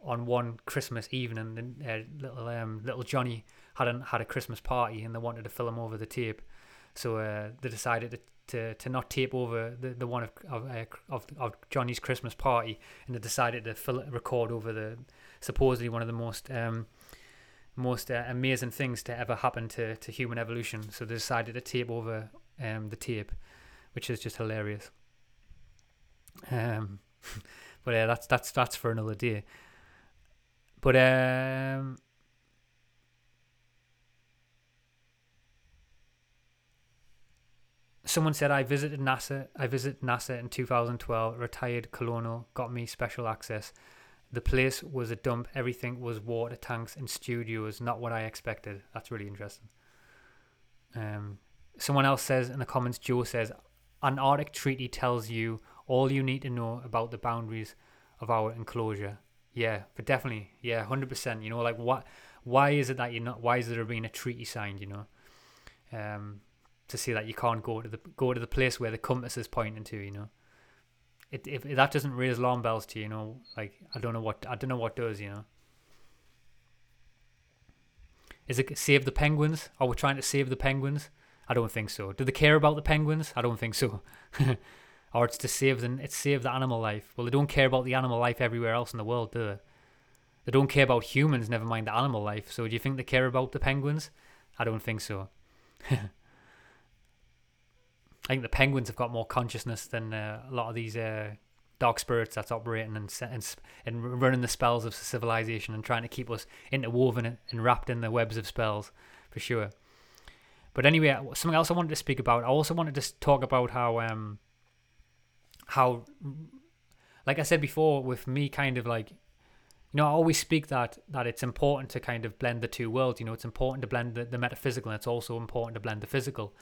on one Christmas evening, uh, little um, little Johnny had a, had a Christmas party and they wanted to film over the tape, so uh, they decided to, to, to not tape over the, the one of of, uh, of of Johnny's Christmas party, and they decided to fill, record over the supposedly one of the most um, most uh, amazing things to ever happen to, to human evolution. So they decided to tape over um, the tape, which is just hilarious. Um, [LAUGHS] but yeah, that's that's that's for another day. But um, someone said I visited NASA. I visited NASA in 2012. Retired colonel got me special access. The place was a dump. Everything was water tanks and studios. Not what I expected. That's really interesting. Um, someone else says in the comments. Joe says, "An Arctic Treaty tells you all you need to know about the boundaries of our enclosure. Yeah, but definitely, yeah, hundred percent. You know, like what? Why is it that you're not? Why is there being a treaty signed? You know, um, to see that you can't go to the go to the place where the compass is pointing to. You know, it, if, if that doesn't raise alarm bells to you, you know, like I don't know what I don't know what does. You know, is it save the penguins? Are we trying to save the penguins? I don't think so. Do they care about the penguins? I don't think so. [LAUGHS] or it's to save the it's save the animal life. Well, they don't care about the animal life everywhere else in the world, do they? They don't care about humans, never mind the animal life. So do you think they care about the penguins? I don't think so. [LAUGHS] I think the penguins have got more consciousness than uh, a lot of these uh, dark spirits that's operating and, and and running the spells of civilization and trying to keep us interwoven and wrapped in the webs of spells, for sure. But anyway, something else I wanted to speak about. I also wanted to talk about how um how like I said before, with me kind of like you know, I always speak that that it's important to kind of blend the two worlds. You know, it's important to blend the, the metaphysical and it's also important to blend the physical.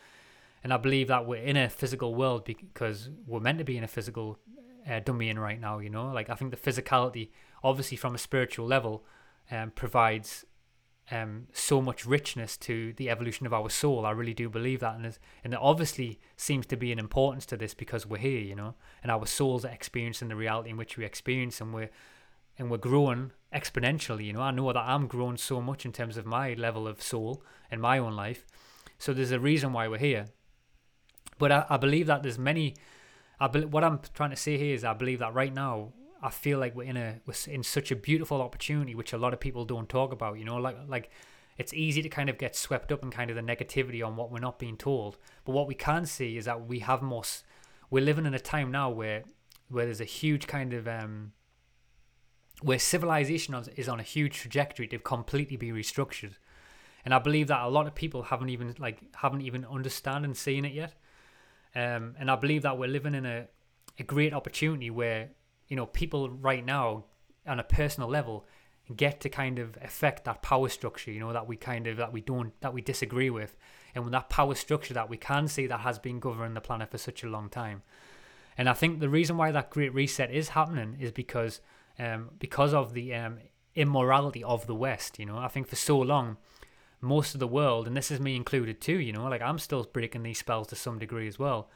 And I believe that we're in a physical world because we're meant to be in a physical uh, domain right now. You know, like I think the physicality, obviously from a spiritual level, um, provides um, so much richness to the evolution of our soul. I really do believe that, and and there obviously seems to be an importance to this because we're here, you know, and our souls are experiencing the reality in which we experience, and we're and we're growing exponentially. You know, I know that I'm growing so much in terms of my level of soul in my own life, so there's a reason why we're here. But I, I believe that there's many. I be, what I'm trying to say here is I believe that right now I feel like we're in a we're in such a beautiful opportunity, which a lot of people don't talk about. You know, like like it's easy to kind of get swept up in kind of the negativity on what we're not being told. But what we can see is that we have more. We're living in a time now where where there's a huge kind of um, where civilization is on a huge trajectory to completely be restructured, and I believe that a lot of people haven't even like haven't even understand and seen it yet. Um, and I believe that we're living in a, a great opportunity where, you know, people right now on a personal level get to kind of affect that power structure, you know, that we kind of, that we don't, that we disagree with. And with that power structure that we can see that has been governing the planet for such a long time. And I think the reason why that great reset is happening is because, um, because of the um, immorality of the West, you know, I think for so long, most of the world, and this is me included too, you know, like I'm still breaking these spells to some degree as well.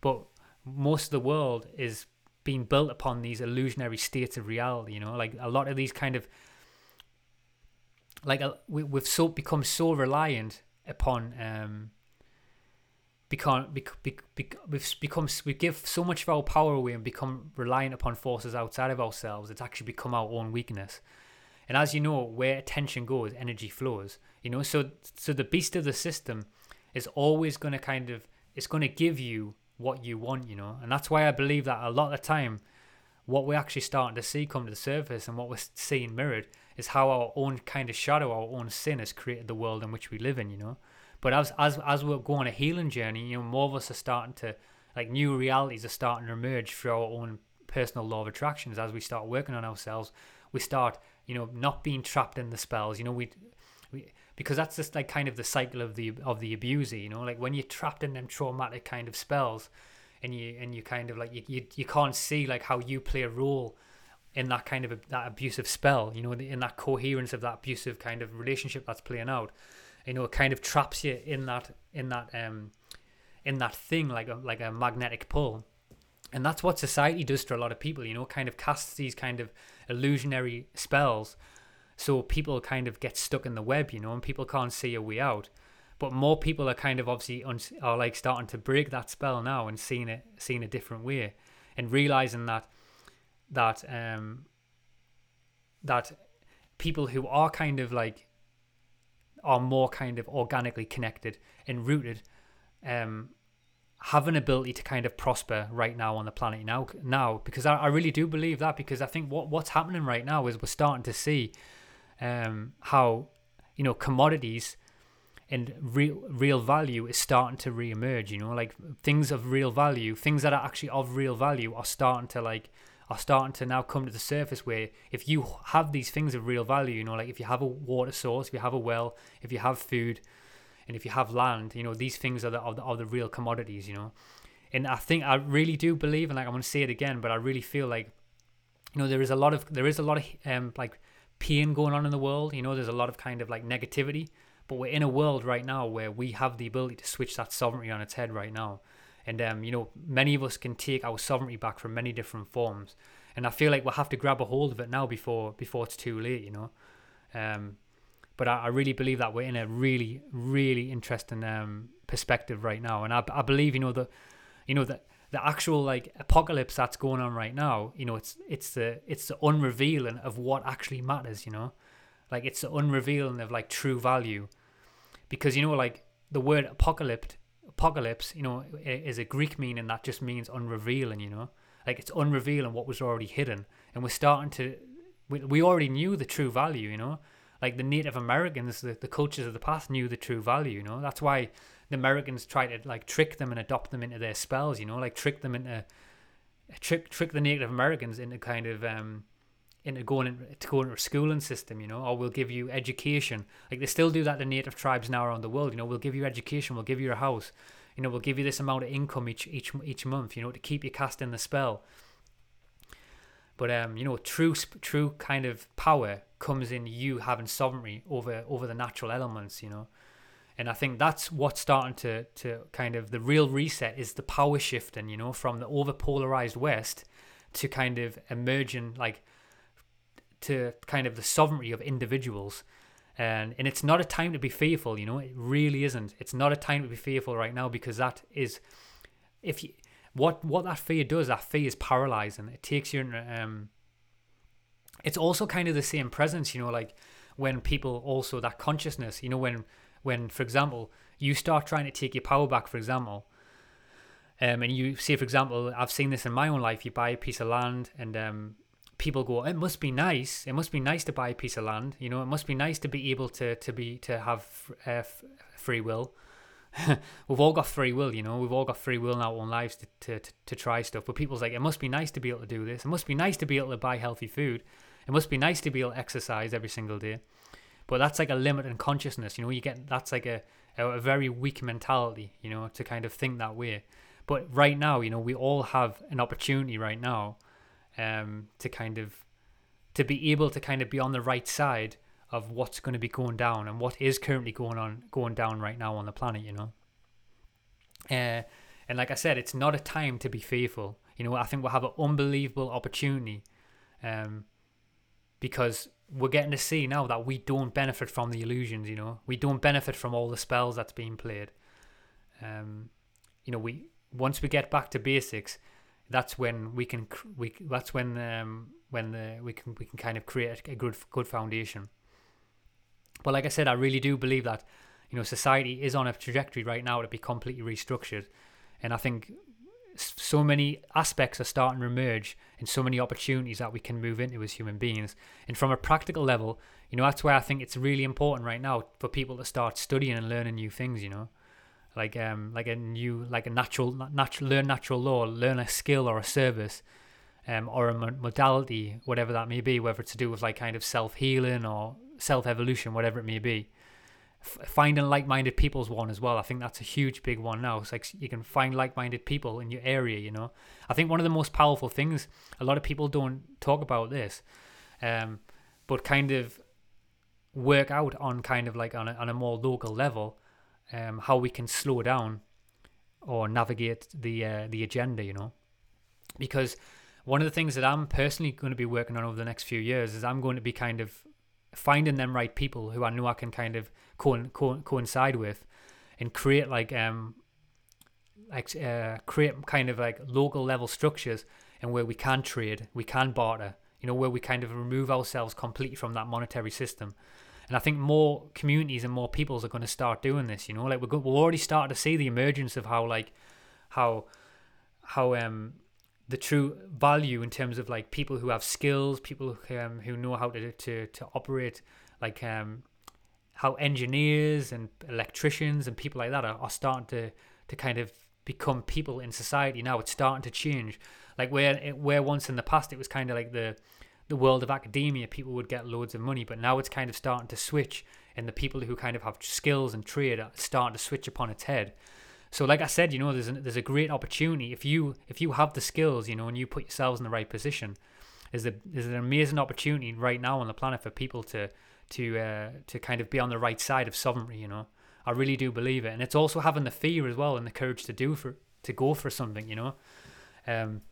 But most of the world is being built upon these illusionary states of reality, you know, like a lot of these kind of like we, we've so become so reliant upon um become bec, bec, bec, we've become we give so much of our power away and become reliant upon forces outside of ourselves it's actually become our own weakness and as you know, where attention goes, energy flows. You know, so so the beast of the system is always going to kind of it's going to give you what you want. You know, and that's why I believe that a lot of the time, what we're actually starting to see come to the surface and what we're seeing mirrored is how our own kind of shadow, our own sin, has created the world in which we live in. You know, but as as as we're going on a healing journey, you know, more of us are starting to like new realities are starting to emerge through our own personal law of attractions as we start working on ourselves we start you know not being trapped in the spells you know we we because that's just like kind of the cycle of the of the abuser you know? Like when you're trapped in them traumatic kind of spells and you and you kind of like you, you, you can't see like how you play a role in that kind of a, that abusive spell you know in that coherence of that abusive kind of relationship that's playing out. You know it kind of traps you in that in that um in that thing like a like a magnetic pull. And that's what society does to a lot of people you know? Kind of casts these kind of illusionary spells so people kind of get stuck in the web you know and people can't see a way out. But more people are kind of obviously un- are like starting to break that spell now and seeing it seeing a different way and realizing that that um that people who are kind of like are more kind of organically connected and rooted um have an ability to kind of prosper right now on the planet now now. Because I, I really do believe that because I think what what's happening right now is we're starting to see um how you know commodities and real real value is starting to re-emerge you know? Like things of real value things that are actually of real value are starting to like are starting to now come to the surface where if you have these things of real value you know like if you have a water source if you have a well if you have food and if you have land you know these things are the are the, are the real commodities you know? And i think i really do believe and like i'm to say it again but i really feel like you know there is a lot of there is a lot of um like pain going on in the world you know there's a lot of kind of like negativity but we're in a world right now where we have the ability to switch that sovereignty on its head right now. And um, you know, many of us can take our sovereignty back from many different forms. And I feel like we'll have to grab a hold of it now before before it's too late, you know. Um, but I, I really believe that we're in a really, really interesting um, perspective right now. And I, I believe, you know, that, you know, the the actual like apocalypse that's going on right now, you know, it's it's the it's the unrevealing of what actually matters, you know. Like it's the unrevealing of like true value. Because you know like the word apocalypse apocalypse you know is a greek meaning that just means unrevealing you know? Like it's unrevealing what was already hidden. And we're starting to we, we already knew the true value you know? Like the native americans the, the cultures of the past knew the true value you know? That's why the americans try to like trick them and adopt them into their spells you know like trick them into trick trick the native americans into kind of um into going in, to go into a schooling system, you know, or we'll give you education. Like they still do that to native tribes now around the world. You know, we'll give you education, we'll give you a house, you know, we'll give you this amount of income each each each month, you know, to keep you casting the spell. But um, you know, true true kind of power comes in you having sovereignty over over the natural elements, you know. And I think that's what's starting to to kind of the real reset is the power shifting, you know, from the over polarized West to kind of emerging like to kind of the sovereignty of individuals. And and it's not a time to be fearful, you know. It really isn't. It's not a time to be fearful right now because that is, if you, what what that fear does, that fear is paralyzing. It takes you. Um, it's also kind of the same presence, you know, like when people also that consciousness, you know, when when for example you start trying to take your power back, for example, um, and you say, for example, I've seen this in my own life. You buy a piece of land, and um, people go, it must be nice. It must be nice to buy a piece of land. You know, it must be nice to be able to to be to have uh, free will. [LAUGHS] we've all got free will, you know. We've all got free will in our own lives to, to, to, to try stuff. But people's like, it must be nice to be able to do this. It must be nice to be able to buy healthy food. It must be nice to be able to exercise every single day. But that's like a limit in consciousness, you know. You get that's like a, a, very weak mentality, you know, to kind of think that way. But right now, you know, we all have an opportunity right now um, to kind of to be able to kind of be on the right side of what's going to be going down and what is currently going on going down right now on the planet you know uh, and like i said it's not a time to be fearful you know i think we'll have an unbelievable opportunity um, because we're getting to see now that we don't benefit from the illusions you know? We don't benefit from all the spells that's being played. Um, you know we once we get back to basics that's when we can we that's when um when the, we can we can kind of create a good good foundation. But like I said, I really do believe that you know society is on a trajectory right now to be completely restructured, and I think so many aspects are starting to emerge and so many opportunities that we can move into as human beings. And from a practical level, you know, that's why I think it's really important right now for people to start studying and learning new things, you know like um like a new like a natural natural learn natural law learn a skill or a service um or a modality whatever that may be whether it's to do with like kind of self-healing or self-evolution whatever it may be finding like-minded people's one as well. I think that's a huge big one now. It's like you can find like-minded people in your area you know? I think one of the most powerful things a lot of people don't talk about this um but kind of work out on kind of like on a, on a more local level um, how we can slow down or navigate the uh, the agenda, you know, because one of the things that I'm personally going to be working on over the next few years is I'm going to be kind of finding them right people who I know I can kind of co- co- coincide with and create like um like uh, create kind of like local level structures and where we can trade, we can barter, you know, where we kind of remove ourselves completely from that monetary system. And I think more communities and more peoples are going to start doing this. You know, like we're go- we're already starting to see the emergence of how like how how um the true value in terms of like people who have skills, people um, who know how to to to operate, like um how engineers and electricians and people like that are, are starting to to kind of become people in society now. It's starting to change. Like where where once in the past it was kind of like the the world of academia, people would get loads of money, but now it's kind of starting to switch, and the people who kind of have skills and trade are starting to switch upon its head. So, like I said, you know, there's there's a great opportunity if you if you have the skills, you know, and you put yourselves in the right position. Is a there's an amazing opportunity right now on the planet for people to to uh, to kind of be on the right side of sovereignty. You know, I really do believe it, and it's also having the fear as well and the courage to do for to go for something. You know, um,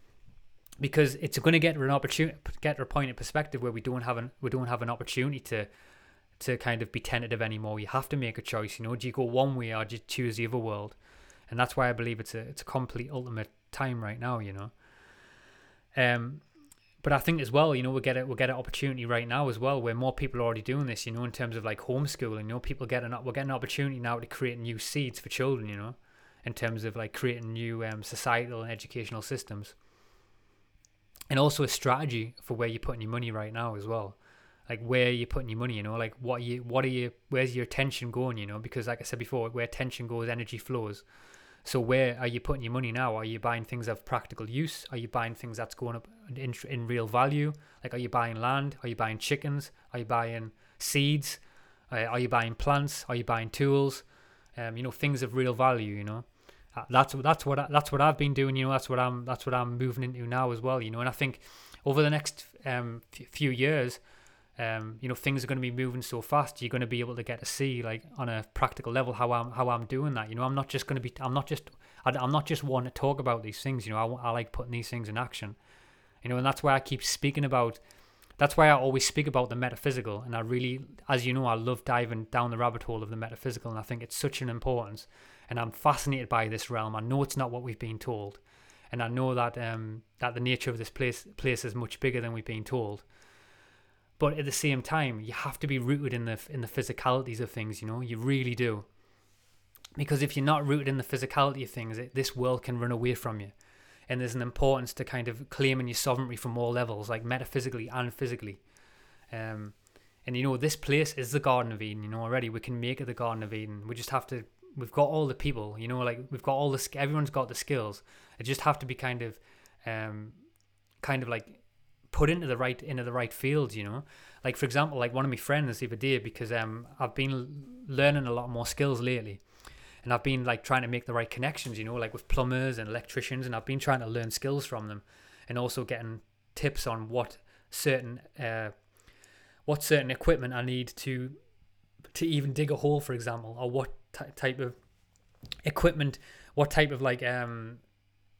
because it's going to get an opportunity, get a point of perspective where we don't have an we don't have an opportunity to to kind of be tentative anymore. You have to make a choice. You know, do you go one way or do you choose the other world? And that's why I believe it's a it's a complete ultimate time right now. You know, um, but I think as well, you know, we'll get it we'll get an opportunity right now as well where more people are already doing this. You know, in terms of like homeschooling. You know, people get an we're getting an opportunity now to create new seeds for children. You know, in terms of like creating new um, societal and educational systems and also a strategy for where you're putting your money right now as well like where you're putting your money you know like what you what are you where's your attention going you know because like i said before where attention goes energy flows so where are you putting your money now are you buying things of practical use are you buying things that's going up in, in real value like are you buying land are you buying chickens are you buying seeds uh, are you buying plants are you buying tools um, you know things of real value you know uh, that's that's what I, that's what I've been doing. You know, that's what I'm that's what I'm moving into now as well. You know, and I think over the next um, few years, um, you know, things are going to be moving so fast. You're going to be able to get to see like on a practical level how I'm how I'm doing that. You know, I'm not just going to be I'm not just I, am not just one to talk about these things. You know, I, I like putting these things in action. You know, and that's why I keep speaking about. That's why I always speak about the metaphysical, and I really, as you know, I love diving down the rabbit hole of the metaphysical, and I think it's such an importance and I'm fascinated by this realm. I know it's not what we've been told, and I know that um, that the nature of this place place is much bigger than we've been told. But at the same time, you have to be rooted in the in the physicalities of things. You know, you really do. Because if you're not rooted in the physicality of things, it, this world can run away from you. And there's an importance to kind of claiming your sovereignty from all levels, like metaphysically and physically. Um, and you know, this place is the Garden of Eden. You know, already we can make it the Garden of Eden. We just have to we've got all the people, you know, like we've got all the everyone's got the skills. It just have to be kind of, um, kind of like put into the right into the right fields, you know. Like for example, like one of my friends the other day because um I've been learning a lot more skills lately, and I've been like trying to make the right connections, you know, like with plumbers and electricians, and I've been trying to learn skills from them, and also getting tips on what certain uh what certain equipment I need to to even dig a hole, for example, or what type of equipment, what type of like um,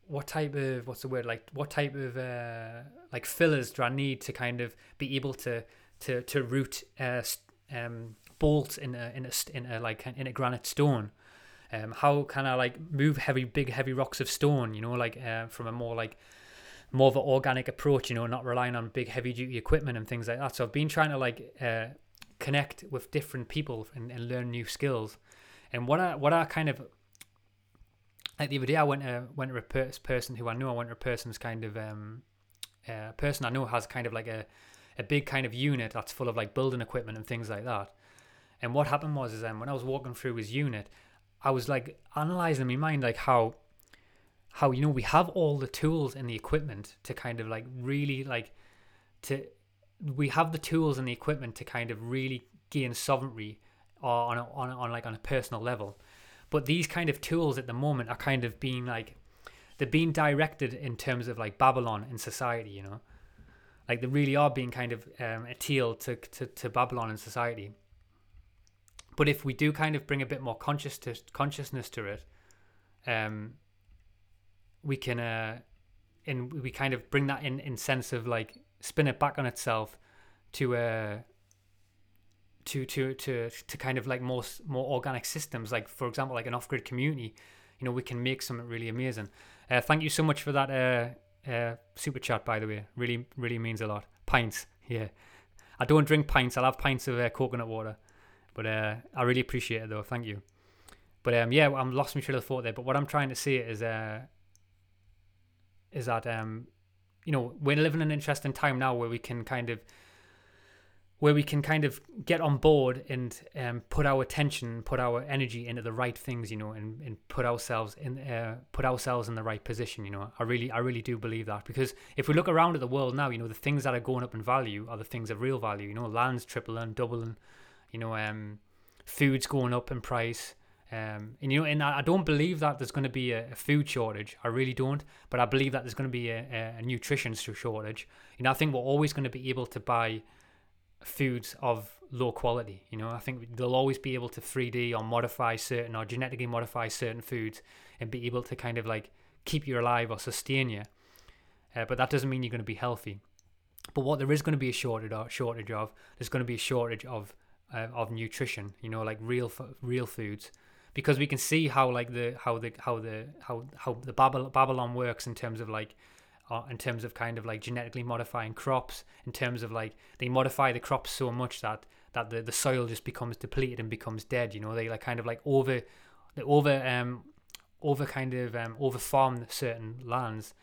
what type of what's the word like what type of uh like fillers do I need to kind of be able to to to root uh um bolts in a in a in a like in a granite stone. Um, how can I like move heavy, big, heavy rocks of stone? You know, like uh, from a more like more of an organic approach. You know, not relying on big, heavy duty equipment and things like that. So I've been trying to like uh, connect with different people and, and learn new skills. And what I what I kind of like the other day, I went to went to a per- person who I know. I went to a person's kind of um, uh, person I know has kind of like a a big kind of unit that's full of like building equipment and things like that. And what happened was is um, when I was walking through his unit, I was like analyzing in my mind like how how you know we have all the tools and the equipment to kind of like really like to we have the tools and the equipment to kind of really gain sovereignty on a, on a, on like on a personal level. But these kind of tools at the moment are kind of being like they're being directed in terms of like Babylon in society, you know, like they really are being kind of um, appealed to, to to Babylon in society. But if we do kind of bring a bit more conscious to, consciousness to it, um, we can uh, and we kind of bring that in in sense of like spin it back on itself to uh to to to to kind of like more more organic systems. Like for example like an off-grid community you know we can make something really amazing. Uh, thank you so much for that uh, uh super chat by the way. Really really means a lot. Pints yeah. I don't drink pints. I'll have pints of uh, coconut water but uh i really appreciate it though thank you but um yeah i'm lost my trail of thought there but what i'm trying to say is uh is that um, you know we're living in an interesting time now where we can kind of where we can kind of get on board and um, put our attention, put our energy into the right things, you know, and, and put ourselves in uh, put ourselves in the right position. You know, I really I really do believe that because if we look around at the world now, you know, the things that are going up in value are the things of real value. You know, land's tripling, doubling. You know, um, food's going up in price. Um, and you know, and I don't believe that there's going to be a, a, food shortage. I really don't. But I believe that there's going to be a, a nutrition shortage. You know, I think we're always going to be able to buy foods of low quality. You know, I think they'll always be able to 3D or modify certain or genetically modify certain foods and be able to kind of like keep you alive or sustain you. Uh, but that doesn't mean you're going to be healthy. But what there is going to be a shortage of, shortage of, there's going to be a shortage of uh, of nutrition. You know, like real real foods because we can see how like the how the how the how how the Babylon, Babylon works in terms of like uh, in terms of kind of like genetically modifying crops in terms of like they modify the crops so much that that the, the soil just becomes depleted and becomes dead you know they like kind of like over they over um over kind of um over farm certain lands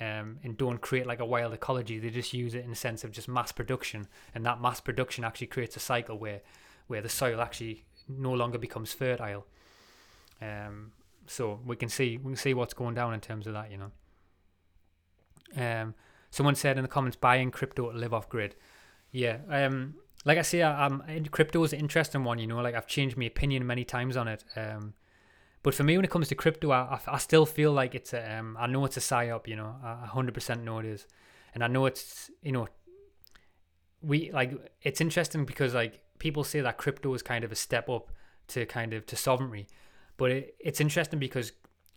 um, and don't create like a wild ecology. They just use it in the sense of just mass production, and that mass production actually creates a cycle where where the soil actually no longer becomes fertile. Um, so we can see we can see what's going down in terms of that, you know. Um, someone said in the comments, buying crypto to live off grid. Yeah. Um, like I say, I, am crypto is an interesting one. You know, like I've changed my opinion many times on it. Um, but for me, when it comes to crypto, I, I, still feel like it's a, um, I know it's a psyop. You know, hundred percent know it is, and I know it's you know, we like it's interesting because like people say that crypto is kind of a step up to kind of to sovereignty, but it, it's interesting because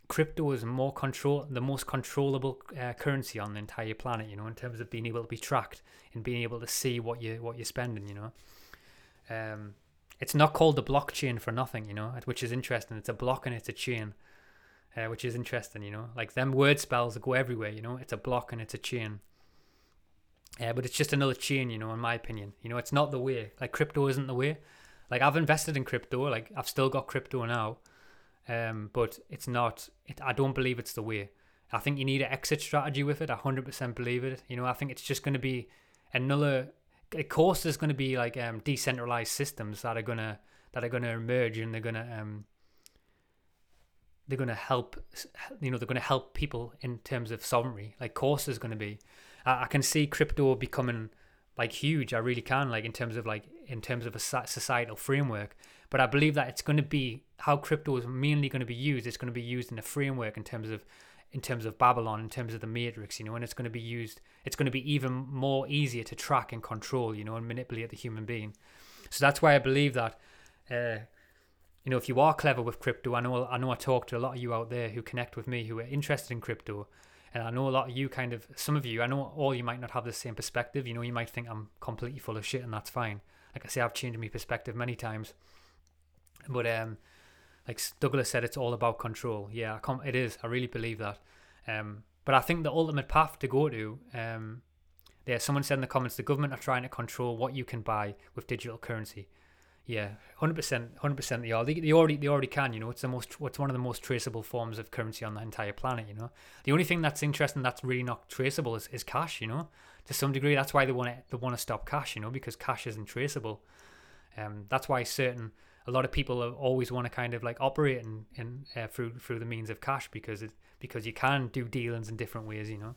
crypto is more control, the most controllable uh, currency on the entire planet. You know, in terms of being able to be tracked and being able to see what you what you're spending. You know, um, it's not called the blockchain for nothing. You know, which is interesting. It's a block and it's a chain. Uh, which is interesting, you know, like them word spells go everywhere, you know, it's a block and it's a chain. Yeah, but it's just another chain, you know, in my opinion. You know, it's not the way. Like crypto isn't the way. Like I've invested in crypto, like I've still got crypto now, um, but it's not. It, I don't believe it's the way. I think you need an exit strategy with it. I hundred percent believe it. You know, I think it's just going to be another. Of course, there's going to be like um, decentralized systems that are gonna that are gonna emerge, and they're gonna um, they're gonna help. You know, they're gonna help people in terms of sovereignty. Like, course, there's to be. I, I can see crypto becoming like huge. I really can. Like in terms of like in terms of a societal framework. But I believe that it's going to be how crypto is mainly going to be used. It's going to be used in a framework in terms of in terms of Babylon, in terms of the Matrix, you know, and it's going to be used. It's going to be even more easier to track and control, you know, and manipulate the human being. So that's why I believe that. Uh, you know, if you are clever with crypto, I know I know I talk to a lot of you out there who connect with me who are interested in crypto, and I know a lot of you kind of some of you, I know all you might not have the same perspective. You know, you might think I'm completely full of shit, and that's fine. Like I say, I've changed my perspective many times. But um, like Douglas said, it's all about control. Yeah, it is. I really believe that. Um, but I think the ultimate path to go to, um, yeah, someone said in the comments, the government are trying to control what you can buy with digital currency. Yeah, hundred percent, hundred percent. They are. They, they already, they already can. You know, it's the most, what's one of the most traceable forms of currency on the entire planet. You know, the only thing that's interesting that's really not traceable is, is cash. You know, to some degree, that's why they want to, they want to stop cash. You know, because cash isn't traceable. Um, that's why certain, a lot of people always want to kind of like operate in, in uh, through through the means of cash because it because you can do dealings in different ways. You know.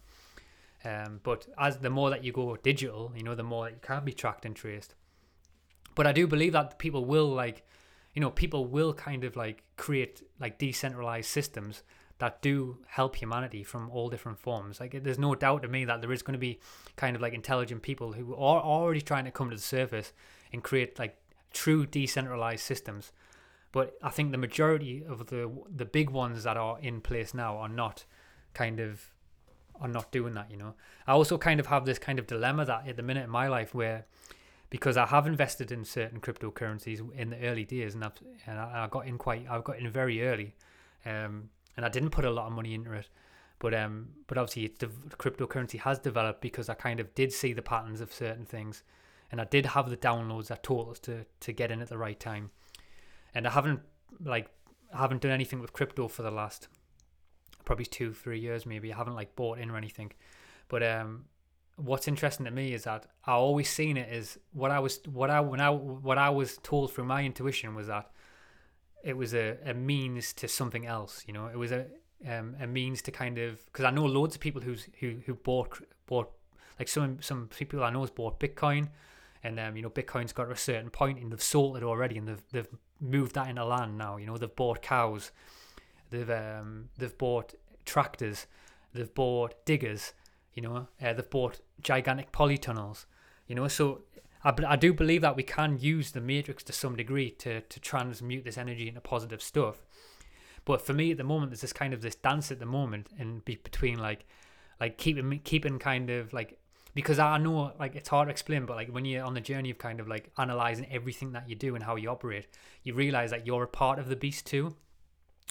Um, but as the more that you go digital, you know, the more that you can be tracked and traced. But I do believe that people will like, you know, people will kind of like create like decentralized systems that do help humanity from all different forms. Like, there's no doubt to me that there is going to be kind of like intelligent people who are already trying to come to the surface and create like true decentralized systems. But I think the majority of the the big ones that are in place now are not kind of are not doing that. You know, I also kind of have this kind of dilemma that at the minute in my life where because I have invested in certain cryptocurrencies in the early days, and, I've, and I, got in quite, I've got in very early, um, and I didn't put a lot of money into it, but um, but obviously it's the cryptocurrency has developed because I kind of did see the patterns of certain things, and I did have the downloads taught us to to get in at the right time, and I haven't like I haven't done anything with crypto for the last probably two three years maybe. I haven't like bought in or anything, but um what's interesting to me is that I always seen it as what I was what I when I what I was told through my intuition was that it was a, a means to something else. You know, it was a um, a means to kind of because I know loads of people who's who who bought bought like some some people I know has bought Bitcoin, and um you know Bitcoin's got to a certain point and they've sold it already and they've they've moved that into land now. You know they've bought cows, they've um they've bought tractors, they've bought diggers you know, uh, they've bought gigantic polytunnels. You know, so I, I do believe that we can use the matrix to some degree to to transmute this energy into positive stuff. But for me at the moment, there's this kind of this dance at the moment, and be between like, like keeping keeping kind of like because I know like it's hard to explain, but like when you're on the journey of kind of like analyzing everything that you do and how you operate, you realize that you're a part of the beast too.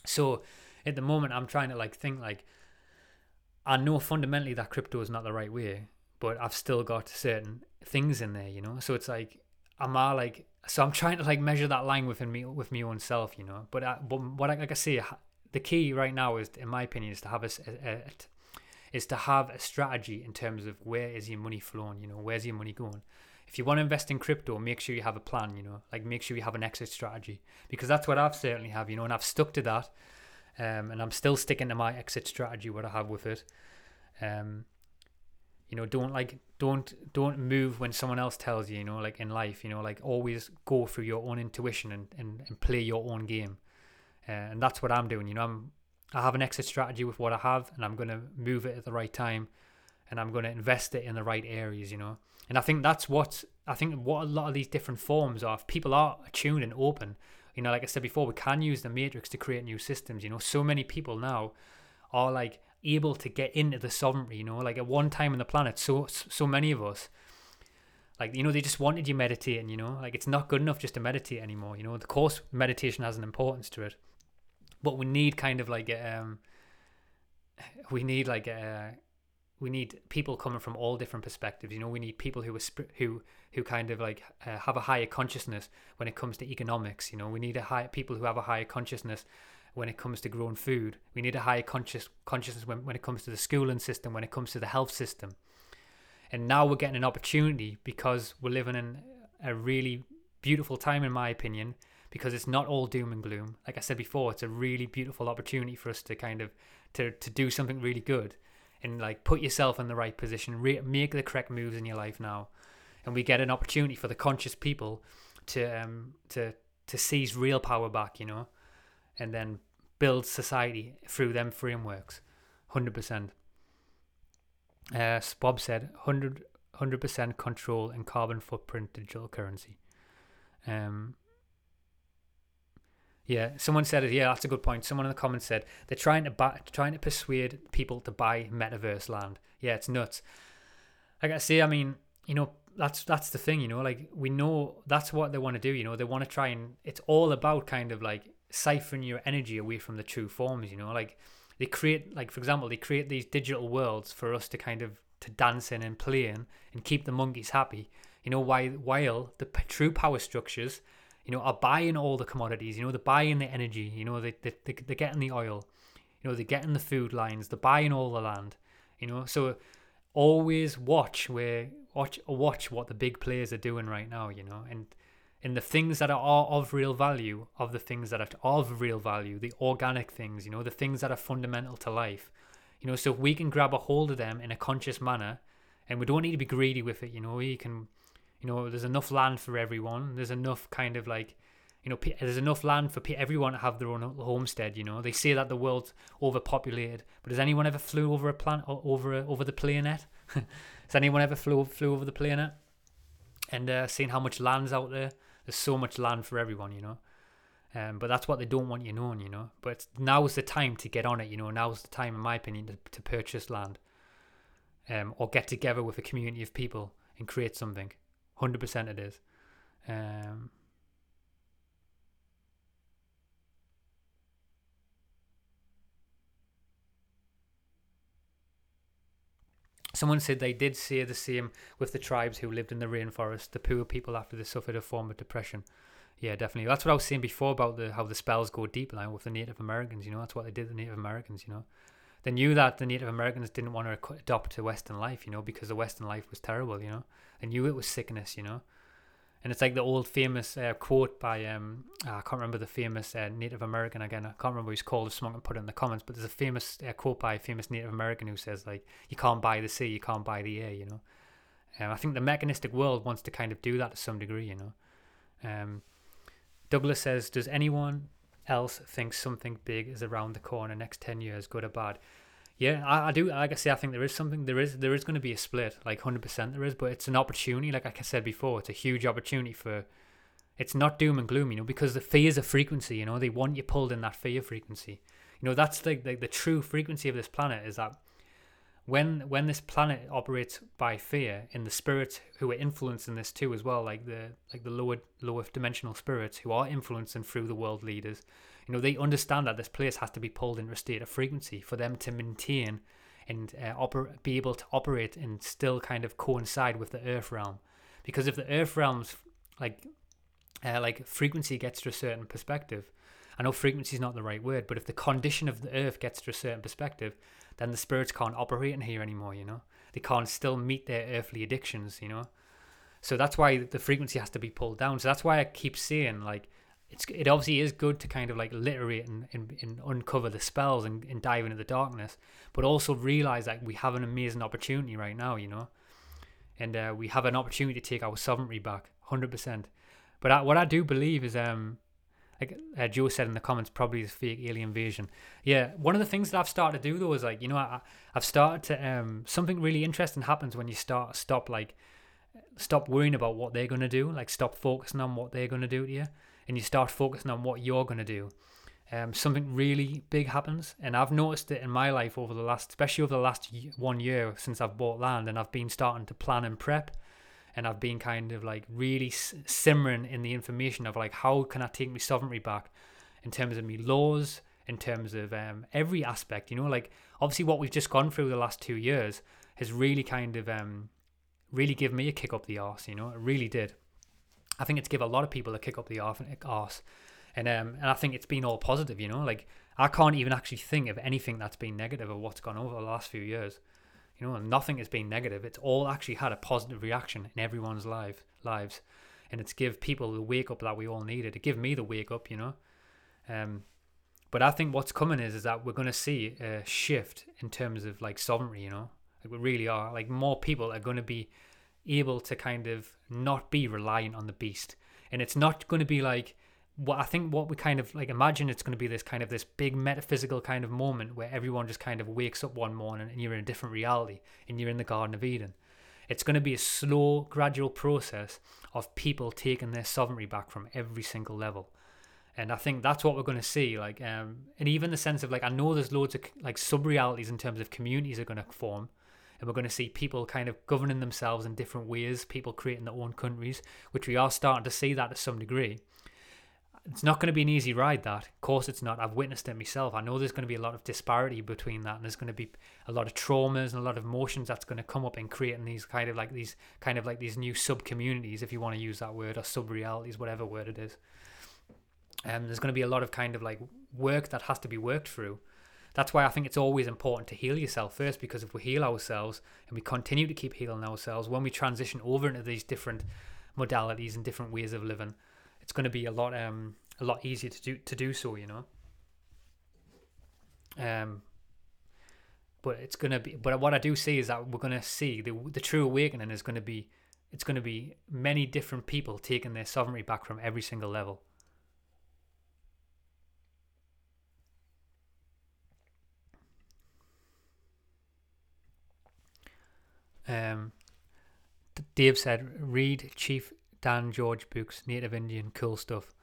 So at the moment, I'm trying to like think like I know fundamentally that crypto is not the right way, but I've still got certain things in there, you know. So it's like, am I like? So I'm trying to like measure that line within me with me own self, you know. But I, but what I, like I say, the key right now is, in my opinion, is to have a, a, a is to have a strategy in terms of where is your money flowing, you know, where's your money going. If you want to invest in crypto, make sure you have a plan, you know, like make sure you have an exit strategy because that's what I've certainly have, you know, and I've stuck to that um, and I'm still sticking to my exit strategy what I have with it. Um, you know, don't like don't don't move when someone else tells you. You know, like in life, you know, like always go through your own intuition and and, and play your own game. Uh, and that's what I'm doing. You know, I'm I have an exit strategy with what I have, and I'm going to move it at the right time, and I'm going to invest it in the right areas. You know, and I think that's what I think what a lot of these different forms of people are attuned and open you know, like I said before, we can use the matrix to create new systems. You know, so many people now are like able to get into the sovereignty. You know, like at one time on the planet, so so many of us, like you know, they just wanted you meditating. You know, like it's not good enough just to meditate anymore. You know, of course, meditation has an importance to it, but we need kind of like um, we need like a we need people coming from all different perspectives. You know, we need people who are sp- who who kind of like uh, have a higher consciousness when it comes to economics. You know, we need a high people who have a higher consciousness when it comes to growing food. We need a higher conscious consciousness when, when it comes to the schooling system, when it comes to the health system. And now we're getting an opportunity because we're living in a really beautiful time, in my opinion, because it's not all doom and gloom. Like I said before, it's a really beautiful opportunity for us to kind of to to do something really good and like put yourself in the right position, re- make the correct moves in your life now, and we get an opportunity for the conscious people to um to to seize real power back, you know, and then build society through them frameworks, hundred percent. Uh, Bob said 100 percent control and carbon footprint digital currency. Um, yeah, someone said it. Yeah, that's a good point. Someone in the comments said they're trying to buy, trying to persuade people to buy metaverse land. Yeah, it's nuts. Like I say, I mean, you know, that's that's the thing. You know, like we know that's what they want to do. You know, they want to try and it's all about kind of like siphoning your energy away from the true forms. You know, like they create, like for example, they create these digital worlds for us to kind of to dance in and play in and keep the monkeys happy. You know, while while the true power structures you know, are buying all the commodities. You know, they're buying the energy. You know, they, they, they, they're getting the oil. You know, they're getting the food lines. They're buying all the land. You know, so always watch where watch watch what the big players are doing right now. You know, and and the things that are of real value, of the things that are of real value, the organic things. You know, the things that are fundamental to life. You know, so if we can grab a hold of them in a conscious manner, and we don't need to be greedy with it. You know, we can you know, there's enough land for everyone. There's enough kind of like, you know, there's enough land for everyone to have their own homestead. You know, they say that the world's overpopulated, but has anyone ever flew over a planet over over the planet? [LAUGHS] has anyone ever flew flew over the planet and uh, seen how much land's out there? There's so much land for everyone, you know. Um, but that's what they don't want you knowing, you know. But now's the time to get on it, you know. now's the time, in my opinion, to, to purchase land, um, or get together with a community of people and create something. Hundred percent, it is. Um, Someone said they did say the same with the tribes who lived in the rainforest, the poor people after they suffered a form of depression. Yeah, definitely. That's what I was saying before about the how the spells go deep now with the Native Americans. You know, that's what they did. The Native Americans. You know, they knew that the Native Americans didn't want to adopt to Western life. You know, because the Western life was terrible. You know, they knew it was sickness. You know, and it's like the old famous uh, quote by um ah, I can't remember the famous uh, Native American again. I can't remember who's called. If someone can put it in the comments, but there's a famous uh, quote by a famous Native American who says like, "You can't buy the sea, you can't buy the air." You know, um, I think the mechanistic world wants to kind of do that to some degree. You know, um, Douglas says, "Does anyone else thinks something big is around the corner next ten years, good or bad?" Yeah, I, I do. Like I say, I think there is something. There is there is going to be a split, like hundred percent. There is, but it's an opportunity. Like, like I said before, it's a huge opportunity for. It's not doom and gloom, you know, because the fear is a frequency. You know, they want you pulled in that fear frequency. You know, that's like the, the, the true frequency of this planet is that when when this planet operates by fear, in the spirits who are influencing this too as well, like the like the lower lower dimensional spirits who are influencing through the world leaders, you know, they understand that this place has to be pulled into a state of frequency for them to maintain and uh, oper- be able to operate and still kind of coincide with the Earth realm. Because if the Earth realm's like uh, like frequency gets to a certain perspective, I know frequency is not the right word, but if the condition of the Earth gets to a certain perspective, then the spirits can't operate in here anymore. You know, they can't still meet their earthly addictions. You know, so that's why the frequency has to be pulled down. So that's why I keep saying like it's it obviously is good to kind of like literate and, and, and uncover the spells and, and dive into the darkness, but also realize that we have an amazing opportunity right now, you know, and uh, we have an opportunity to take our sovereignty back, hundred percent. But I, what I do believe is, um, like uh, Joe said in the comments, probably this fake alien invasion. Yeah, one of the things that I've started to do though is like, you know, I, I've started to um, something really interesting happens when you start stop like stop worrying about what they're gonna do, like stop focusing on what they're gonna do to you and you start focusing on what you're to do, um, something really big happens. And I've noticed it in my life over the last, especially over the last one year since I've bought land and I've been starting to plan and prep. And I've been kind of like really simmering in the information of like, how can I take my sovereignty back in terms of me laws, in terms of um, every aspect, you know, like obviously what we've just gone through the last two years has really kind of um, really given me a kick up the arse, you know, it really did. I think it's give a lot of people a kick up the arse. And um, and I think it's been all positive, you know. Like I can't even actually think of anything that's been negative or what's gone over the last few years. You know, nothing has been negative. It's all actually had a positive reaction in everyone's life lives, and it's give people the wake up that we all needed. To give me the wake up, you know. Um, but I think what's coming is is that we're going to see a shift in terms of like sovereignty. You know, like we really are. Like more people are going to be able to kind of not be reliant on the beast. And it's not going to be like what I think what we kind of like imagine it's going to be this kind of this big metaphysical kind of moment where everyone just kind of wakes up one morning and you're in a different reality and you're in the Garden of Eden. It's going to be a slow, gradual process of people taking their sovereignty back from every single level. And I think that's what we're going to see. Like, um, and even the sense of like, I know there's loads of like sub realities in terms of communities are going to form, and we're going to see people kind of governing themselves in different ways, people creating their own countries, which we are starting to see that to some degree. It's not going to be an easy ride, that. Of course, it's not. I've witnessed it myself. I know there's going to be a lot of disparity between that, and there's going to be a lot of traumas and a lot of emotions that's going to come up in creating these kind of like these kind of like these new sub communities, if you want to use that word, or sub realities, whatever word it is. And um, there's going to be a lot of kind of like work that has to be worked through that's why I think it's always important to heal yourself first, because if we heal ourselves and we continue to keep healing ourselves, when we transition over into these different modalities and different ways of living, it's going to be a lot um a lot easier to do to do so, you know. Um, but it's gonna be. But what I do see is that we're gonna see the the true awakening is going to be. It's going to be many different people taking their sovereignty back from every single level. Um, Dave said, read Chief Dan George books, Native Indian, cool stuff.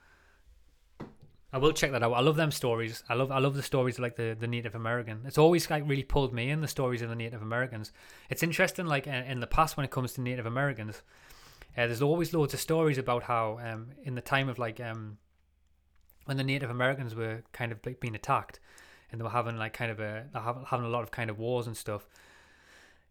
I will check that out. I love them stories. I love I love the stories of like the, the Native American. It's always like really pulled me in the stories of the Native Americans. It's interesting like in the past when it comes to Native Americans, uh, there's always loads of stories about how um, in the time of like um, when the Native Americans were kind of like being attacked and they were having like kind of a having a lot of kind of wars and stuff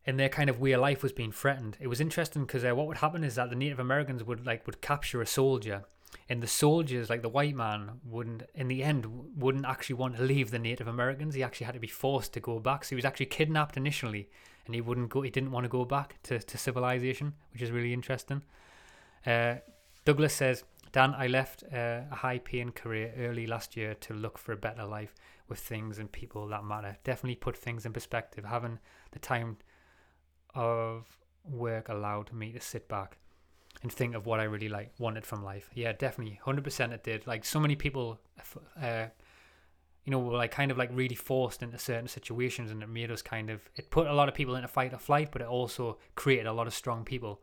and their kind of way of life was being threatened. It was interesting because uh, what would happen is that the Native Americans would like would capture a soldier and the soldiers, like the white man, wouldn't in the end wouldn't actually want to leave the Native Americans. He actually had to be forced to go back. So he was actually kidnapped initially, and he wouldn't go. He didn't want to go back to, to civilization, which is really interesting. Uh, Douglas says, Dan, I left uh, a high-paying career early last year to look for a better life with things and people that matter. Definitely put things in perspective. Having the time of work allowed me to sit back and think of what I really like wanted from life. Yeah, definitely, hundred percent, it did. Like so many people, uh, you know, were like kind of like really forced into certain situations, and it made us kind of. It put a lot of people into fight or flight, but it also created a lot of strong people.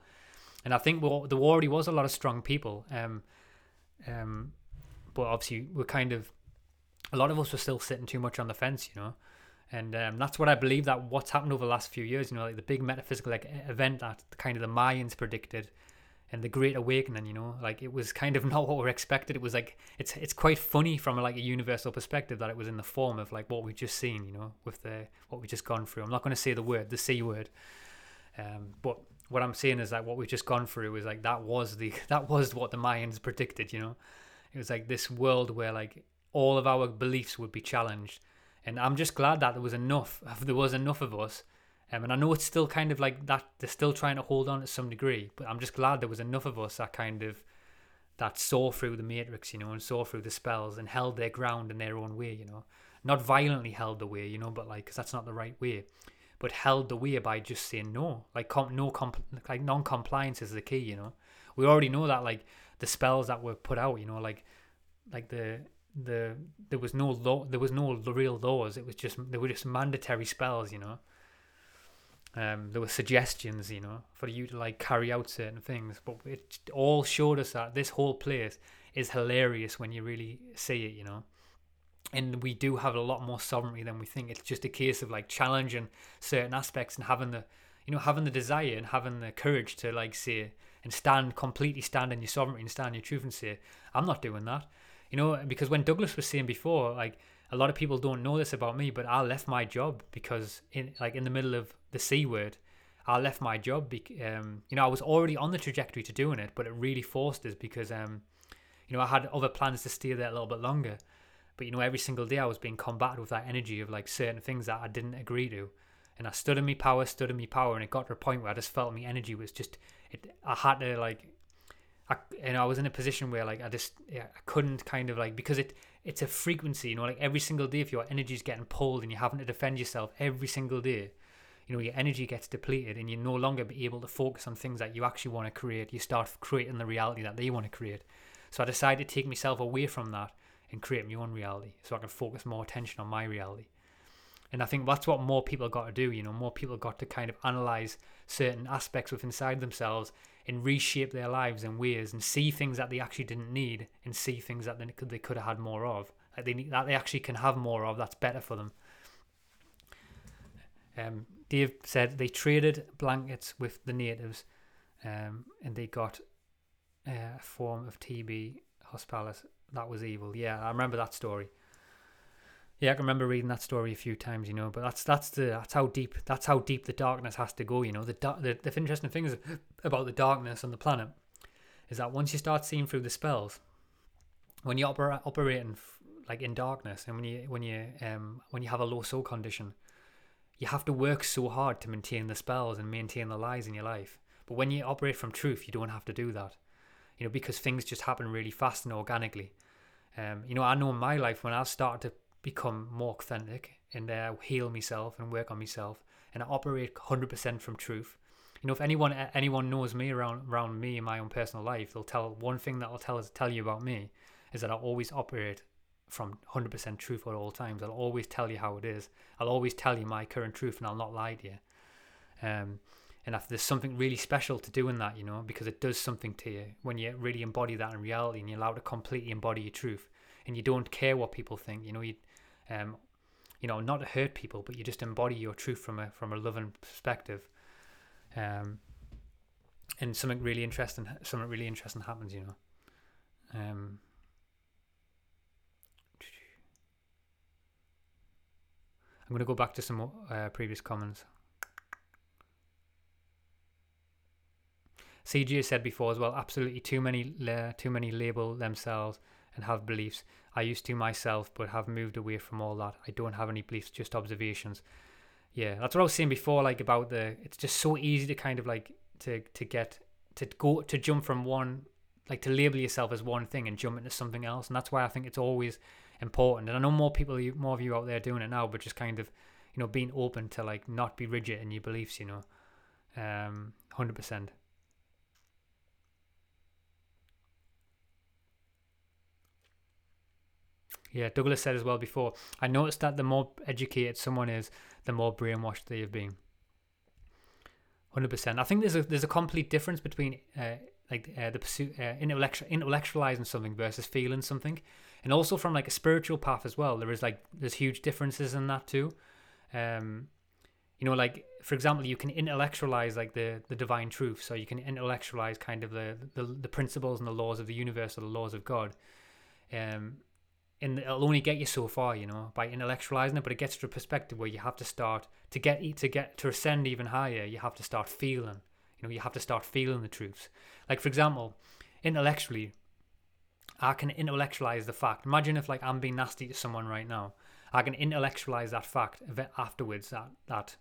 And I think well, there already was a lot of strong people. Um, um, but obviously we're kind of a lot of us were still sitting too much on the fence, you know. And um, that's what I believe that what's happened over the last few years, you know, like the big metaphysical like event that kind of the Mayans predicted and the Great Awakening, you know, like it was kind of [LAUGHS] not what we expected. It was like it's it's quite funny from like a universal perspective that it was in the form of like what we've just seen, you know, with the what we've just gone through. I'm not going to say the word, the c word, um, but what I'm saying is that what we've just gone through is like that was the [LAUGHS] that was what the Mayans predicted, you know. It was like this world where like all of our beliefs would be challenged, and I'm just glad that there was enough. [LAUGHS] There was enough of us um, and I know it's still kind of like that, they're still trying to hold on to some degree, but I'm just glad there was enough of us that kind of that saw through the matrix, you know, and saw through the spells and held their ground in their own way, you know. Not violently held the way, you know, but like, because that's not the right way, but held the way by just saying no. Like, com- no, comp- like non compliance is the key, you know. We already know that, like, the spells that were put out, you know, like, like the the there was no law there was no real laws it was just they were just mandatory spells you know um, there were suggestions, you know, for you to like carry out certain things, but it all showed us that this whole place is hilarious when you really see it, you know. And we do have a lot more sovereignty than we think. It's just a case of like challenging certain aspects and having the, you know, having the desire and having the courage to like say and stand completely stand in your sovereignty and stand in your truth and say, I'm not doing that, you know. Because when Douglas was saying before, like a lot of people don't know this about me, but I left my job because in like in the middle of the C word, I left my job. Be- um, you know, I was already on the trajectory to doing it, but it really forced us because um, you know, I had other plans to stay there a little bit longer. But you know, every single day I was being combated with that energy of like certain things that I didn't agree to. And I stood in my power, stood in my power, and it got to a point where I just felt my energy was just it I had to like I and I was in a position where like I just yeah, I couldn't kind of like because it it's a frequency, you know, like every single day if your energy is getting pulled and you're having to defend yourself every single day, you know, your energy gets depleted and you no longer be able to focus on things that you actually want to create. You start creating the reality that they want to create. So I decided to take myself away from that and create my own reality so I can focus more attention on my reality. And I think that's what more people got to do, you know, more people got to kind of analyze certain aspects within themselves and reshape their lives in ways and see things that they actually didn't need and see things that they could, they could have had more of. That they that they actually can have more of that's better for them. Um, Dave said they traded blankets with the natives um, and they got uh, a form of TB hospitalis that was evil. Yeah I remember that story yeah, I can remember reading that story a few times, you know. But that's that's the that's how deep that's how deep the darkness has to go, you know. The the, the interesting thing is about the darkness on the planet is that once you start seeing through the spells, when you're opera, operating like in darkness, and when you when you um when you have a low soul condition, you have to work so hard to maintain the spells and maintain the lies in your life. But when you operate from truth, you don't have to do that, you know, because things just happen really fast and organically. Um, you know, I know in my life when I've started to become more authentic and uh, heal myself and work on myself and I operate 100% from truth. You know, if anyone anyone knows me around around me in my own personal life, they'll tell one thing that I'll tell tell you about me is that I always operate from 100% truth at all times. I'll always tell you how it is. I'll always tell you my current truth and I'll not lie to you. Um, and if there's something really special to doing that, you know, because it does something to you when you really embody that in reality and you're allowed to completely embody your truth and you don't care what people think, you know, you, um, you know, not to hurt people, but you just embody your truth from a from a loving perspective. Um, and something really interesting, something really interesting happens, you know. Um, I'm going to go back to some uh, previous comments. CG has said before as well. Absolutely, too many too many label themselves and have beliefs. I used to myself, but have moved away from all that. I don't have any beliefs, just observations. Yeah, that's what I was saying before. Like about the, it's just so easy to kind of like to to get to go to jump from one like to label yourself as one thing and jump into something else and that's why i think it's always important and i know more people more of you out there doing it now but just kind of you know being open to like not be rigid in your beliefs you know um 100% yeah douglas said as well before i noticed that the more educated someone is the more brainwashed they have been Hundred percent. I think there's a there's a complete difference between uh, like uh, the pursuit uh, intellectual intellectualizing something versus feeling something, and also from like a spiritual path as well. There is like there's huge differences in that too. Um, you know, like for example, you can intellectualize like the the divine truth. So you can intellectualize kind of the the, the principles and the laws of the universe or the laws of God. Um, and it'll only get you so far, you know, by intellectualizing it. But it gets to a perspective where you have to start to get to get to ascend even higher. You have to start feeling, you know, you have to start feeling the truths. Like for example, intellectually, I can intellectualize the fact. Imagine if like I'm being nasty to someone right now, I can intellectualize that fact afterwards that that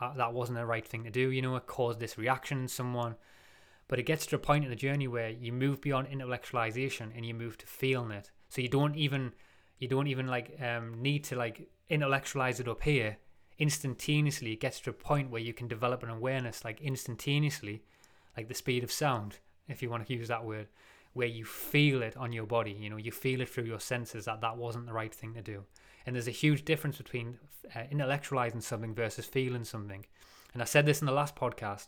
uh, that wasn't the right thing to do. You know, it caused this reaction in someone. But it gets to a point in the journey where you move beyond intellectualization and you move to feeling it so you don't even you don't even like um, need to like intellectualize it up here. Instantaneously, it gets to a point where you can develop an awareness like instantaneously, like the speed of sound, if you want to use that word, where you feel it on your body. You know, you feel it through your senses that that wasn't the right thing to do. And there's a huge difference between uh, intellectualizing something versus feeling something. And I said this in the last podcast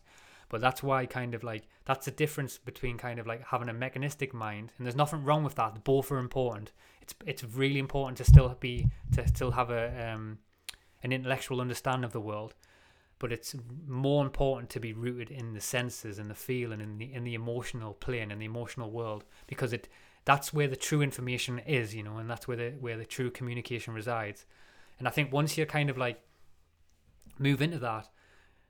but that's why kind of like that's the difference between kind of like having a mechanistic mind, and there's nothing wrong with that. Both are important. It's it's really important to still be to still have a um, an intellectual understanding of the world, but it's more important to be rooted in the senses and the feeling and the in the emotional plane and the emotional world because it that's where the true information is, you know, and that's where the where the true communication resides. And I think once you're kind of like move into that,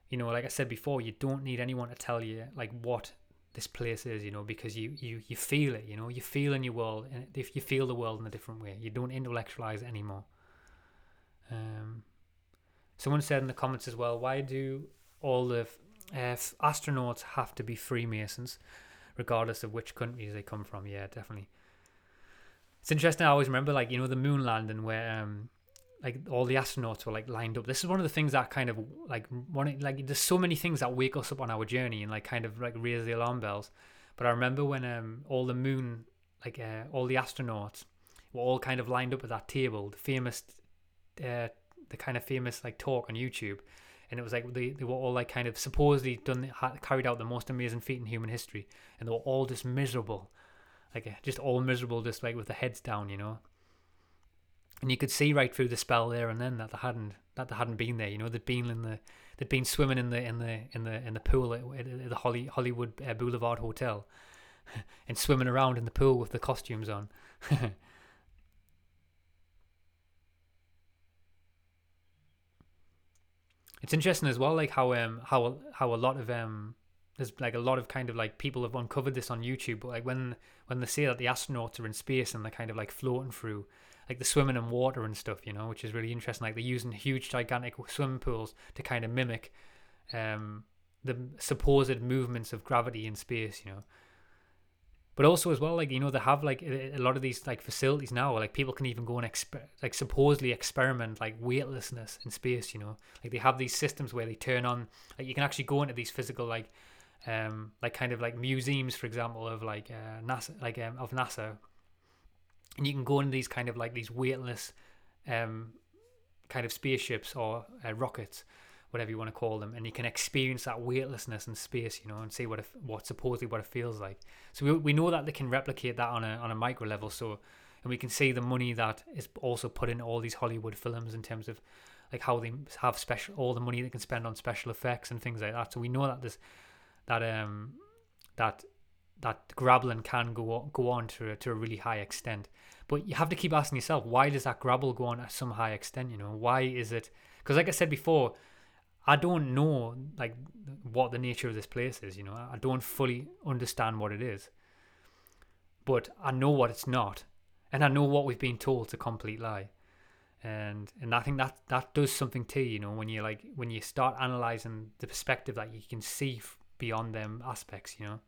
you know, like I said before, you don't need anyone to tell you like what this place is, you know, because you you you feel it, you know, you feel in your world, and if you feel the world in a different way, you don't intellectualize anymore. Um, someone said in the comments as well, why do all the uh, astronauts have to be Freemasons, regardless of which countries they come from? Yeah, definitely. It's interesting. I always remember, like you know, the moon landing where um, like all the astronauts were like lined up. This is one of the things that kind of like one like there's so many things that wake us up on our journey and like kind of like raise the alarm bells. But I remember when um all the moon like uh, all the astronauts were all kind of lined up at that table, the famous uh the kind of famous like talk on YouTube. And it was like they, they were all like kind of supposedly done had, carried out the most amazing feat in human history, and they were all just miserable, like just all miserable, just like with the heads down, you know and you could see right through the spell there and then that they hadn't that they hadn't been there. You know, they'd been in the they'd been swimming in the in the in the in the pool at, at the Holly, Hollywood uh, Boulevard Hotel, [LAUGHS] and swimming around in the pool with the costumes on. [LAUGHS] it's interesting as well, like how um how how a lot of um there's like a lot of kind of like people have uncovered this on YouTube, but like when when they say that the astronauts are in space and they're kind of like floating through like the swimming in water and stuff, you know, which is really interesting. Like they're using huge, gigantic swimming pools to kind of mimic um, the supposed movements of gravity in space, you know. But also as well, like you know, they have like a lot of these like facilities now. Like people can even go and exper- like supposedly experiment like weightlessness in space. You know, like they have these systems where they turn on. Like you can actually go into these physical like, um, like kind of like museums, for example, of like uh, NASA, like um, of NASA, and you can go in these kind of like these weightless um, kind of spaceships or uh, rockets whatever you want to call them, and you can experience that weightlessness in space, you know, and see what it, what supposedly what it feels like. So we, we know that they can replicate that on a on a micro level. So and we can see the money that is also put in all these Hollywood films in terms of like how they have special all the money they can spend on special effects and things like that. So we know that this that um that that grappling can go go on to to a really high extent. But you have to keep asking yourself, why does that grapple go on at some high extent? You know, why is it? Because like I said before, I don't know like what the nature of this place is. You know, I don't fully understand what it is, but I know what it's not, and I know what we've been told to complete lie. And and I think that that does something to you, you know, when you like when you start analyzing the perspective that you can see beyond them aspects, you know.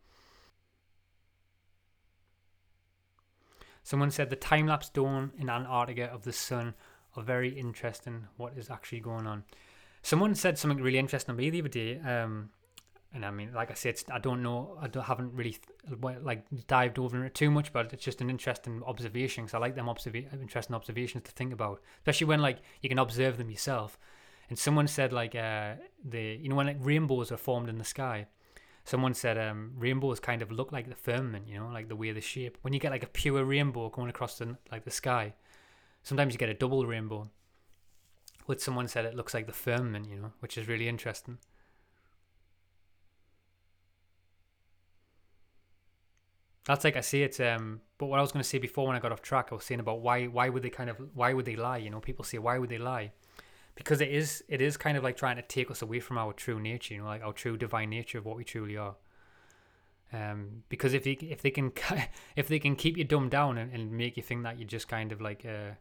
Someone said the time lapse dawn in Antarctica of the sun are very interesting. What is actually going on? Someone said something really interesting to me the other day. Um, and I mean, like I said, I don't know, I don't, haven't really like dived over it too much, but it's just an interesting observation because I like them observa- interesting observations to think about, especially when like you can observe them yourself. And someone said like uh, the you know when like rainbows are formed in the sky, someone said um, rainbows kind of look like the firmament, you know, like the way the shape. When you get like a pure rainbow going across the like the sky, sometimes you get a double rainbow. But someone said it looks like the firmament, you know, which is really interesting. That's like I say it's um but what I was gonna say before when I got off track, I was saying about why why would they kind of why would they lie? You know, people say why would they lie? Because it is it is kind of like trying to take us away from our true nature, you know, like our true divine nature of what we truly are. Um, because if they if they can [LAUGHS] if they can keep you dumbed down and, and make you think that you're just kind of like uh,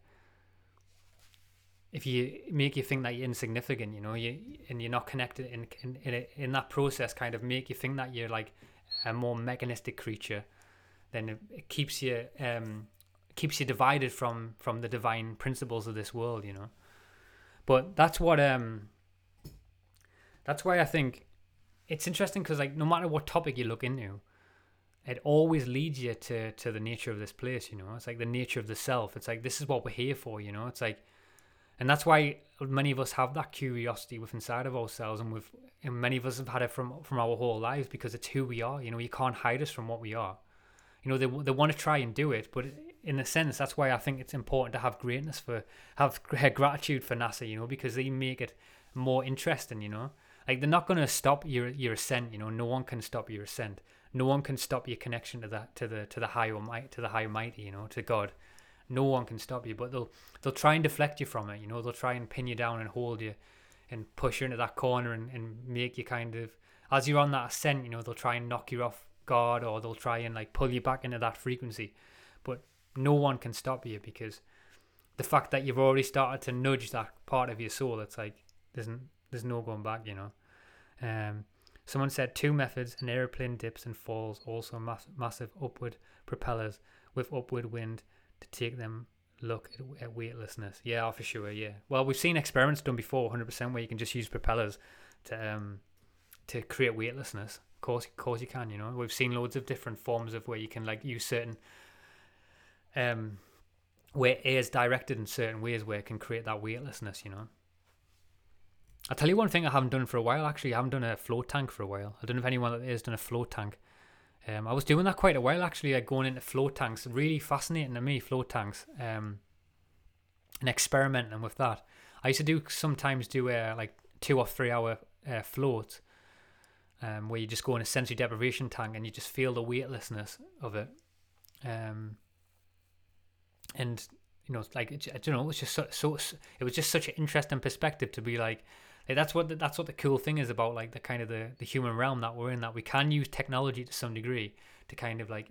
if you make you think that you're insignificant, you know, you and you're not connected in in in, in that process, kind of make you think that you're like a more mechanistic creature, then it, it keeps you um keeps you divided from from the divine principles of this world, you know. But that's what um that's why I think it's interesting because like no matter what topic you look into, it always leads you to to the nature of this place. You know, it's like the nature of the self. It's like this is what we're here for. You know, it's like, and that's why many of us have that curiosity within inside of ourselves, and we've and many of us have had it from from our whole lives because it's who we are. You know, you can't hide us from what we are. You know, they they want to try and do it, but in a sense, that's why I think it's important to have greatness for have [LAUGHS] gratitude for NASA, you know, because they make it more interesting, you know. Like they're not going to stop your your ascent, you know. No one can stop your ascent. No one can stop your connection to that to the to the higher might to the high mighty, you know, to God. No one can stop you, but they'll they'll try and deflect you from it, you know. They'll try and pin you down and hold you, and push you into that corner and, and make you kind of as you're on that ascent, you know, they'll try and knock you off guard or they'll try and like pull you back into that frequency. But no one can stop you because the fact that you've already started to nudge that part of your soul, it's like there's there's no going back, you know. Um, someone said two methods: an airplane dips and falls, also mass- massive upward propellers with upward wind to take them. Look at, at weightlessness. Yeah, for sure. Yeah. Well, we've seen experiments done before, 100%, where you can just use propellers to um to create weightlessness. Of course, of course you can. You know, we've seen loads of different forms of where you can like use certain um, where air is directed in certain ways where it can create that weightlessness, you know. I'll tell you one thing I haven't done for a while actually. I haven't done a float tank for a while. I don't know if anyone that has done a float tank. Um, I was doing that quite a while actually, like going into float tanks. Really fascinating to me, float tanks. Um, and experimenting with that. I used to do sometimes do a like two or three hour uh, float, um, where you just go in a sensory deprivation tank and you just feel the weightlessness of it. Um, and you know, like I don't know, it was just so, so it was just such an interesting perspective to be like, like that's what the, that's what the cool thing is about like the kind of the the human realm that we're in that we can use technology to some degree to kind of like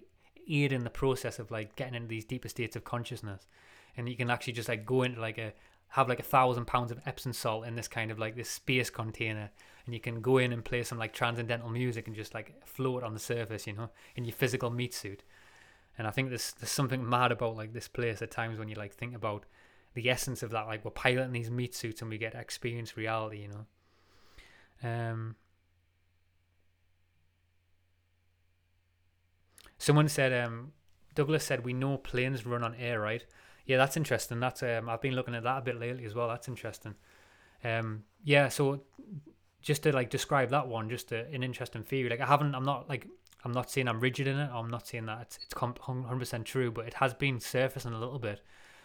aid in the process of like getting into these deeper states of consciousness, and you can actually just like go into like a have like a thousand pounds of Epsom salt in this kind of like this space container, and you can go in and play some like transcendental music and just like float on the surface, you know, in your physical meat suit and I think there's there's something mad about like this place at times when you like think about the essence of that. Like we're piloting these meat suits and we get to experience reality, you know. Um. Someone said, um, Douglas said, we know planes run on air, right? Yeah, that's interesting. That's um, I've been looking at that a bit lately as well. That's interesting. Um, yeah, so just to like describe that one, just a, an interesting theory. Like I haven't, I'm not like I'm not saying I'm rigid in it. I'm not saying that it's it's hundred percent true, but it has been surfacing a little bit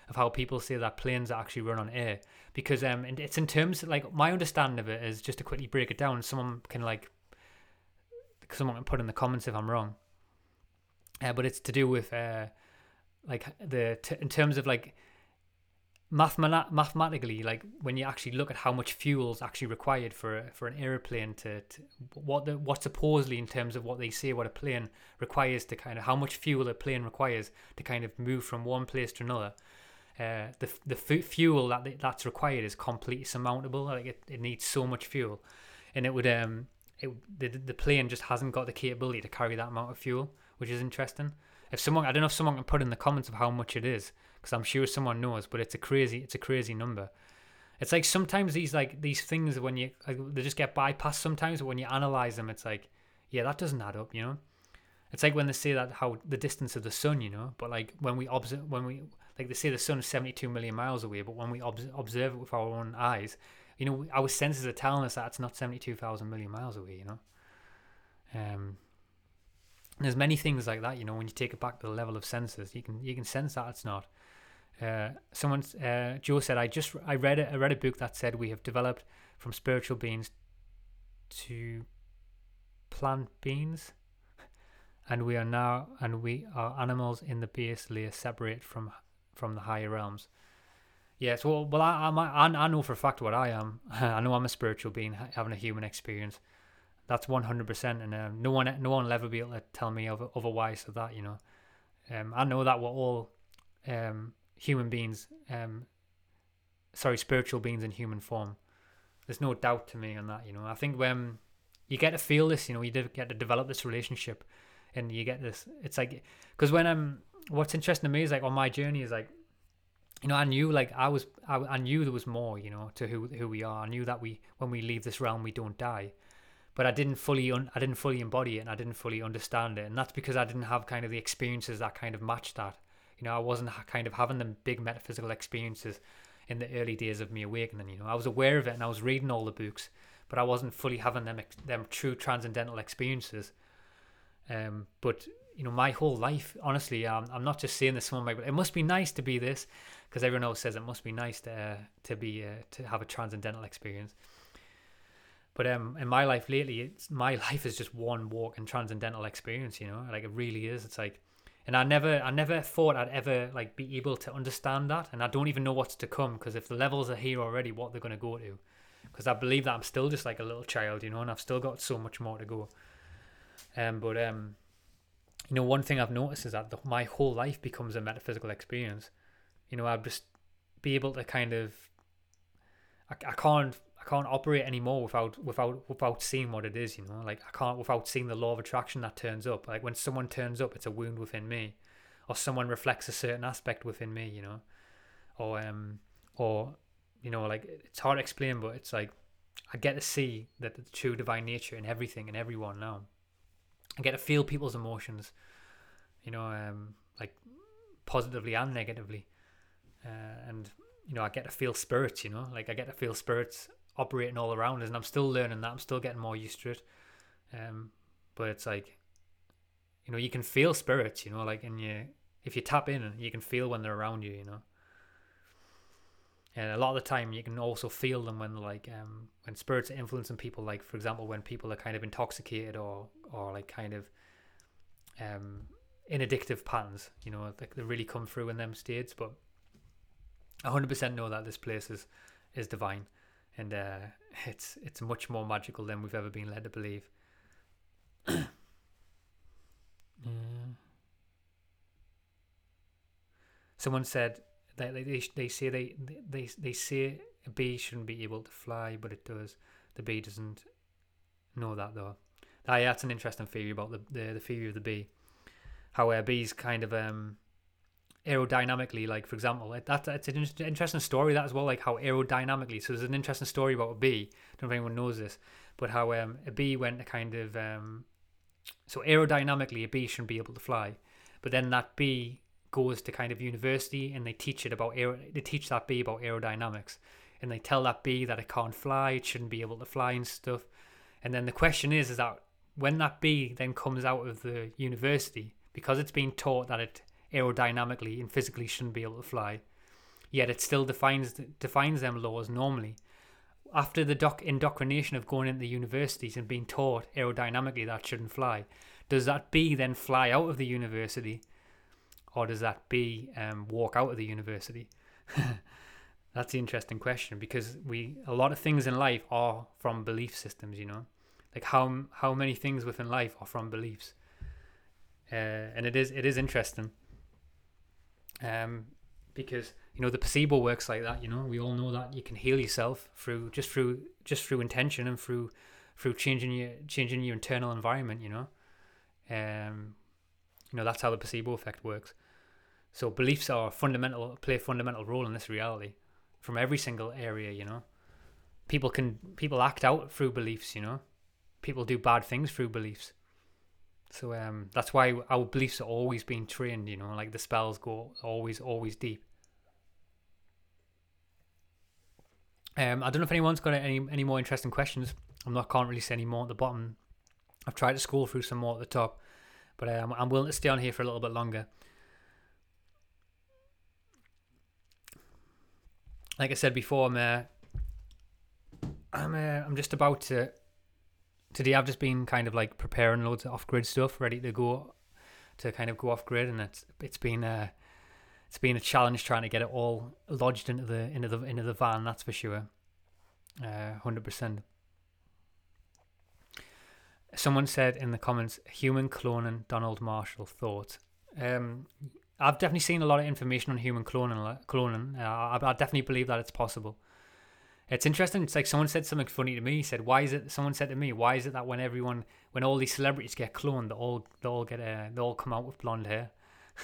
of how people say that planes actually run on air because um and it's in terms of, like my understanding of it is just to quickly break it down. Someone can like someone can put in the comments if I'm wrong. Uh, but it's to do with uh, like the t- in terms of like mathematically like when you actually look at how much fuel is actually required for for an airplane to, to what the what supposedly in terms of what they say what a plane requires to kind of how much fuel a plane requires to kind of move from one place to another uh, the the f- fuel that that's required is completely surmountable like it, it needs so much fuel. And it would um it the, the plane just hasn't got the capability to carry that amount of fuel which is interesting. If someone I don't know if someone can put in the comments of how much it is because I'm sure someone knows, but it's a crazy it's a crazy number. It's like sometimes these like these things when you like, they just get bypassed sometimes, but when you analyze them, it's like yeah that doesn't add up, you know. It's like when they say that how the distance of the sun, you know, but like when we observe when we like they say the sun is 72 million miles away, but when we ob- observe it with our own eyes, you know, our senses are telling us that it's not 72,000 million miles away, you know. Um, there's many things like that, you know, when you take it back to the level of senses, you can you can sense that it's not. Uh, someone, uh, Joe said, I just I read a, I read a book that said we have developed from spiritual beings to plant beings, and we are now and we are animals in the base layer separate from from the higher realms. Yes, well, well, I, I, I know for a fact what I am. [LAUGHS] I know I'm a spiritual being having a human experience. That's one hundred percent, and um, no one, no one will ever be able to tell me otherwise of that. You know, um, I know that we're all um, human beings, um, sorry, spiritual beings in human form. There's no doubt to me on that. You know, I think when you get to feel this, you know, you get to develop this relationship, and you get this. It's like because when I'm, what's interesting to me is like on my journey is like, you know, I knew like I was, I, I knew there was more, you know, to who who we are. I knew that we when we leave this realm we don't die but I didn't fully un- I didn't fully embody it and I didn't fully understand it and that's because I didn't have kind of the experiences that kind of matched that you know, I wasn't kind of having them big metaphysical experiences in the early days of me awakening. You know, I was aware of it and I was reading all the books, but I wasn't fully having them them true transcendental experiences. Um, but you know, my whole life, honestly, um, I'm not just saying this one way, but it must be nice to be this, because everyone else says it must be nice to uh, to be uh, to have a transcendental experience. But um, in my life lately, it's my [LAUGHS] life is just one walk and transcendental experience. You know, like it really is. It's like and I never I never thought I'd ever like be able to understand that. And I don't even know what's to come because if the levels are here already what they're going to go to. Because I believe that I'm still just like a little child you know and I've still got so much more to go. Um but um you know one thing I've noticed is that the, my whole life becomes a metaphysical experience. You know I'd just be able to kind of I, I can't I can't operate anymore without without without seeing what it is, you know. Like I can't without seeing the law of attraction that turns up. Like when someone turns up, it's a wound within me, or someone reflects a certain aspect within me, you know, or um or you know like it's hard to explain, but it's like I get to see that the true divine nature in everything and everyone now. I get to feel people's emotions, you know, um like positively and negatively, uh, and you know I get to feel spirits, you know, like I get to feel spirits operating all around us, and I'm still learning that. I'm still getting more used to it. Um, but it's like, you know, you can feel spirits, you know, like, and you if you tap in, you can feel when they're around you, you know. And a lot of the time, you can also feel them when like um when spirits are influencing people. Like for example, when people are kind of intoxicated or or like kind of um in addictive patterns, you know, like they really come through in them states. But 100% know that this place is is divine and uh, [LAUGHS] it's it's much more magical than we've ever been led to believe. [CLEARS THROAT] Someone said that they, they they say they they they say a bee shouldn't be able to fly, but it does. The bee doesn't know that though. Ah, yeah, that's an interesting theory about the the, the theory of the bee. How uh, bees kind of um aerodynamically like for example like that it's an interesting story that as well like how aerodynamically so there's an interesting story about a bee. I don't know if anyone knows this but how um, a bee went to kind of um, so aerodynamically a bee shouldn't be able to fly. But then that bee goes to kind of university and they teach it about aer- they teach that bee about aerodynamics. And they tell that bee that it can't fly, it shouldn't be able to fly and stuff. And then the question is, is that when that bee then comes out of the university, because it's been taught that it aerodynamically and physically shouldn't be able to fly, yet it still defines defines them laws normally. After the doc indoctrination of going into the universities and being taught aerodynamically that shouldn't fly, does that bee then fly out of the university, or does that bee um, walk out of the university? [LAUGHS] That's the interesting question because we a lot of things in life are from belief systems, you know, like how how many things within life are from beliefs, uh, and it is it is interesting. Um, because you know the placebo works like that. You know, we all know that you can heal yourself through just through just through intention and through through changing your changing your internal environment. You know, um, you know that's how the placebo effect works. So beliefs are fundamental play a fundamental role in this reality from every single area, you know. People can people act out through beliefs, you know. People do bad things through beliefs. So um, that's why our beliefs are always being trained, you know, like the spells go always, always deep. Um, I don't know if anyone's got any any more interesting questions. I'm not can't really see any more at the bottom. I've tried to scroll through some more at the top, but um, I'm willing to stay on here for a little bit longer. like I said before, I'm uh, I'm uh, I'm just about to today. I've just been kind of like preparing loads of off grid stuff, ready to go to kind of go off grid, and it's it's been uh it's been a challenge trying to get it all lodged into the into the into the van. That's for sure, uh, hundred percent. Someone said in the comments, "Human cloning." Donald Marshall thought. Um, I've definitely seen a lot of information on human cloning. Cloning. Uh, I, I definitely believe that it's possible. It's interesting. It's like someone said something funny to me. He said, "Why is it?" Someone said to me, "Why is it that when everyone, when all these celebrities get cloned, they all they all get uh, they all come out with blonde hair,"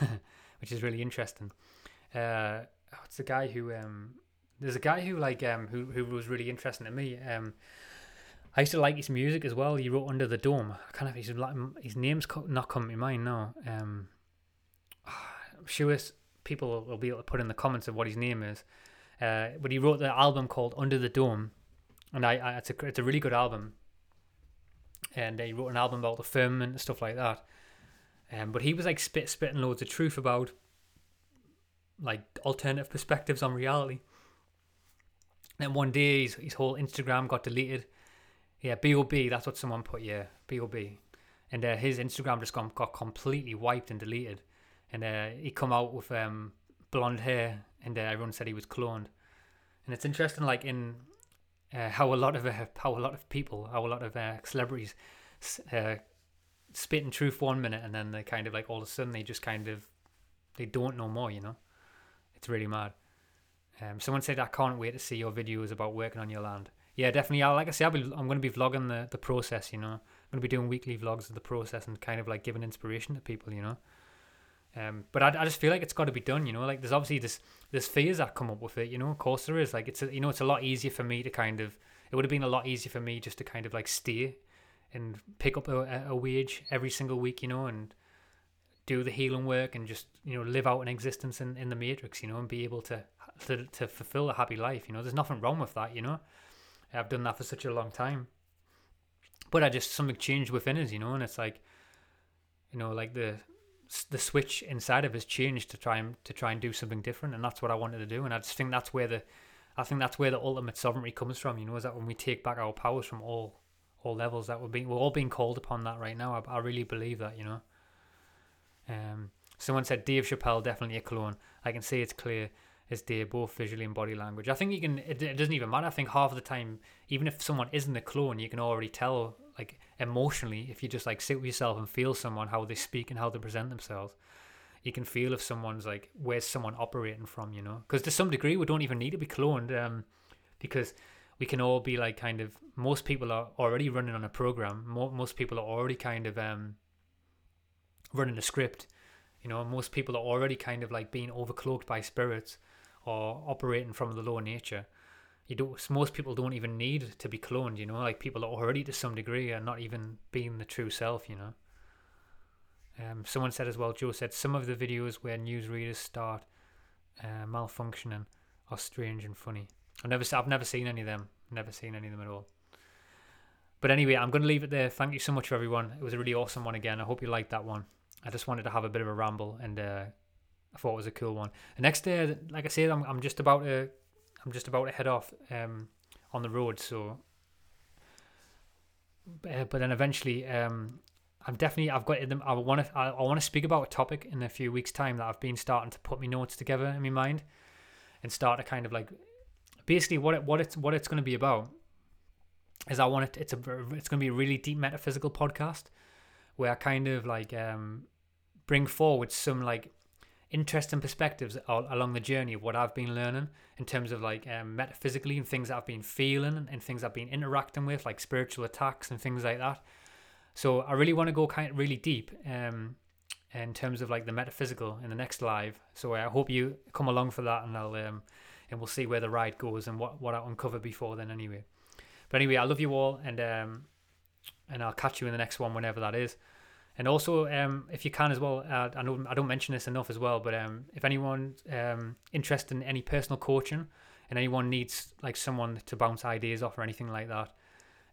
[LAUGHS] which is really interesting. Uh, it's the guy who um, there's a guy who like um who who was really interesting to me. Um, I used to like his music as well. He wrote Under the Dome. I kind of his his name's not coming to mind now. Um, [SIGHS] I'm sure people will be able to put in the comments of what his name is. Uh, but he wrote the album called Under the Dome, and I, I it's a it's a really good album. And he wrote an album about the firmament and stuff like that. Um, but he was like spit spitting loads of truth about like alternative perspectives on reality. Then one day his, his whole Instagram got deleted. Yeah, B.O.B. That's what someone put. Yeah, B.O.B. And uh, his Instagram just got, got completely wiped and deleted and uh, he come out with um, blonde hair, and uh, everyone said he was cloned. And it's interesting, like in uh, how a lot of uh, how a lot of people, how a lot of uh, celebrities uh, spit in truth one minute, and then they kind of like all of a sudden they just kind of they don't know more. You know, it's really mad. Um, someone said I can't wait to see your videos about working on your land. Yeah, definitely. I, like I said, I'll be, I'm going to be vlogging the, the process. You know, I'm going to be doing weekly vlogs of the process and kind of like giving inspiration to people. You know. Um, but I, I just feel like it's got to be done, you know. Like there's obviously this there's fears that come up with it, you know. Of course there is. Like it's a, you know it's a lot easier for me to kind of it would have been a lot easier for me just to kind of like stay and pick up a, a wage every single week, you know, and do the healing work and just you know live out an existence in, in the matrix, you know, and be able to, to to fulfill a happy life. You know, there's nothing wrong with that, you know. I've done that for such a long time, but I just something changed within us, you know, and it's like, you know, like the the switch inside of us changed to try and to try and do something different, and that's what I wanted to do. And I just think that's where the I think that's where the ultimate sovereignty comes from. You know, is that when we take back our powers from all all levels that we're being we're all being called upon that right now. I, I really believe that. You know. Um, someone said Dave Chappelle definitely a clone. I can see it's clear as Dave both visually and body language. I think you can. It, it doesn't even matter. I think half of the time, even if someone isn't a clone, you can already tell like emotionally if you just like sit with yourself and feel someone how they speak and how they present themselves you can feel if someone's like where's someone operating from you know? Because to some degree we don't even need to be cloned um because we can all be like kind of most people are already running on a program. Most people are already kind of um running a script you know? Most people are already kind of like being overcloaked by spirits or operating from the lower nature you don't most people don't even need to be cloned you know like people are already to some degree are not even being the true self you know um, someone said as well joe said some of the videos where newsreaders start uh, malfunctioning are strange and funny I've never I've never seen any of them. Never seen any of them at all. But anyway, I'm going to leave it there. Thank you so much for everyone. It was a really awesome one again. I hope you liked that one. I just wanted to have a bit of a ramble, and uh, I thought it was a cool one. The next day, like I said, I'm I'm just about to I'm just about to head off um, on the road. So, uh, but then eventually, um, I'm definitely I've got them. I want to I, I want to speak about a topic in a few weeks' time that I've been starting to put my notes together in my mind, and start to kind of like basically what it what it's what it's going to be about is I want it it's a it's going to be a really deep metaphysical podcast where I kind of like um bring forward some like interesting perspectives along the journey of what I've been learning in terms of like um, metaphysically and things that I've been feeling and things I've been interacting with like spiritual attacks and things like that so I really want to go kind of really deep um, in terms of like the metaphysical in the next live. So I hope you come along for that, and I'll um, and we'll see where the ride goes and what what I uncover before then anyway. But anyway, I love you all, and um, and I'll catch you in the next one whenever that is. And also, um, if you can as well, uh, I know I don't mention this enough as well, but um, if anyone um interested in any personal coaching and anyone needs like someone to bounce ideas off or anything like that,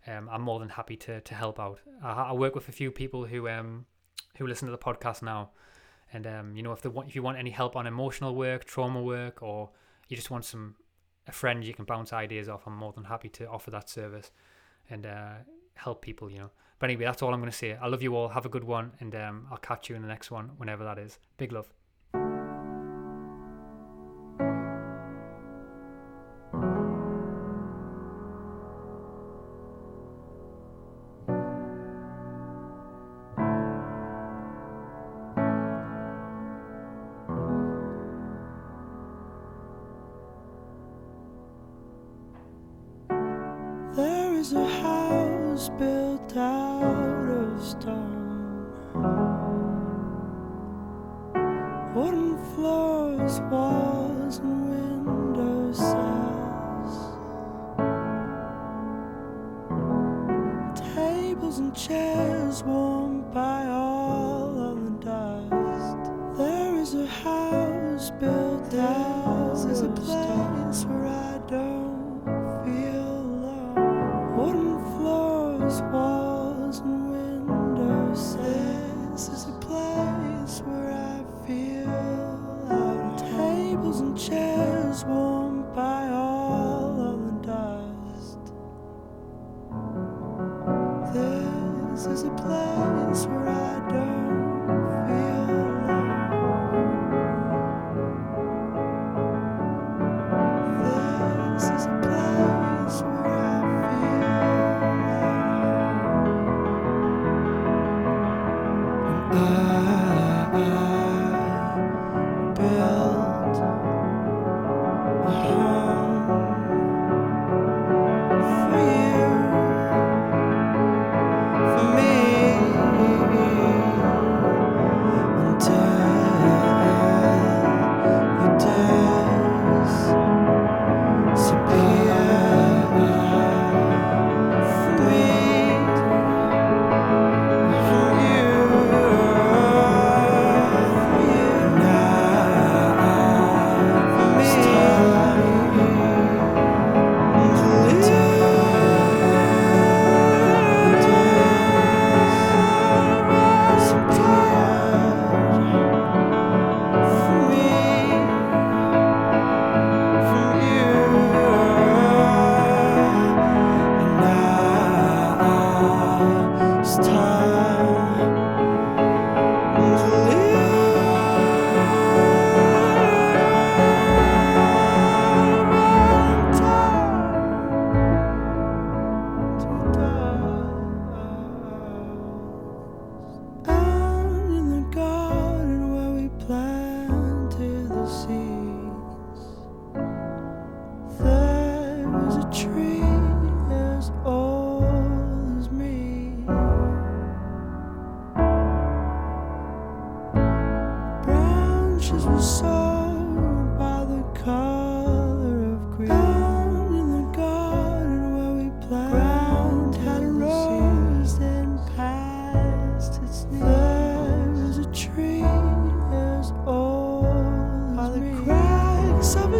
um, I'm more than happy to to help out. I, I work with a few people who um who listen to the podcast now, and um you know if they want if you want any help on emotional work, trauma work, or you just want some a friend you can bounce ideas off, I'm more than happy to offer that service and uh, help people. You know. But anyway, that's all I'm going to say. I love you all. Have a good one, and um, I'll catch you in the next one, whenever that is. Big love. There is a built out of stars.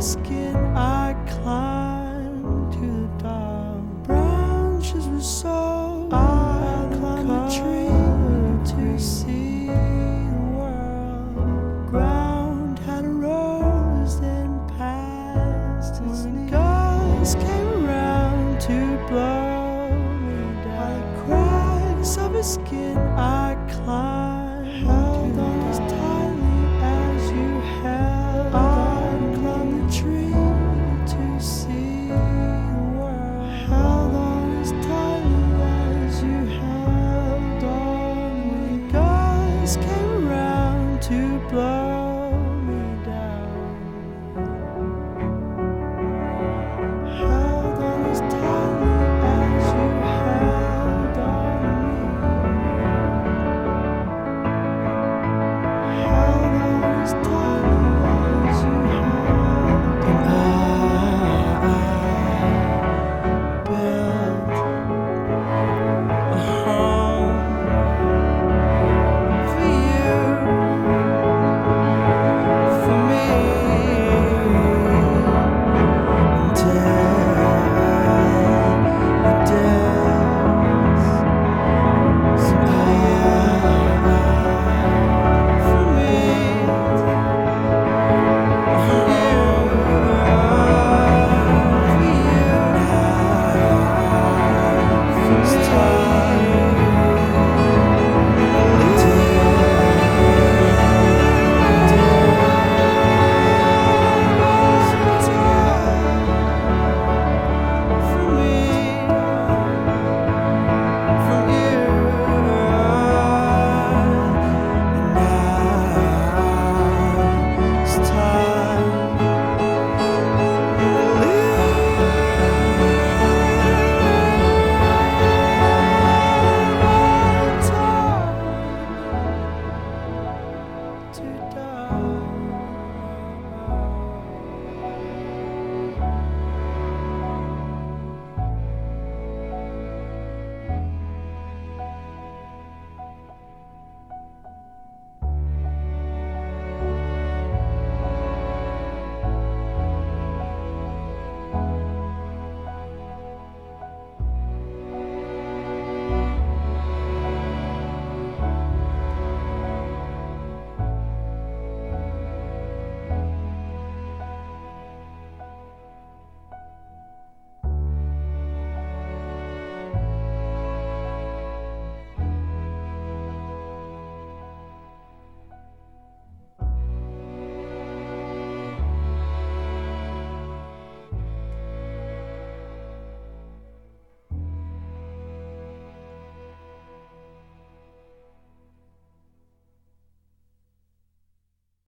skin I climb.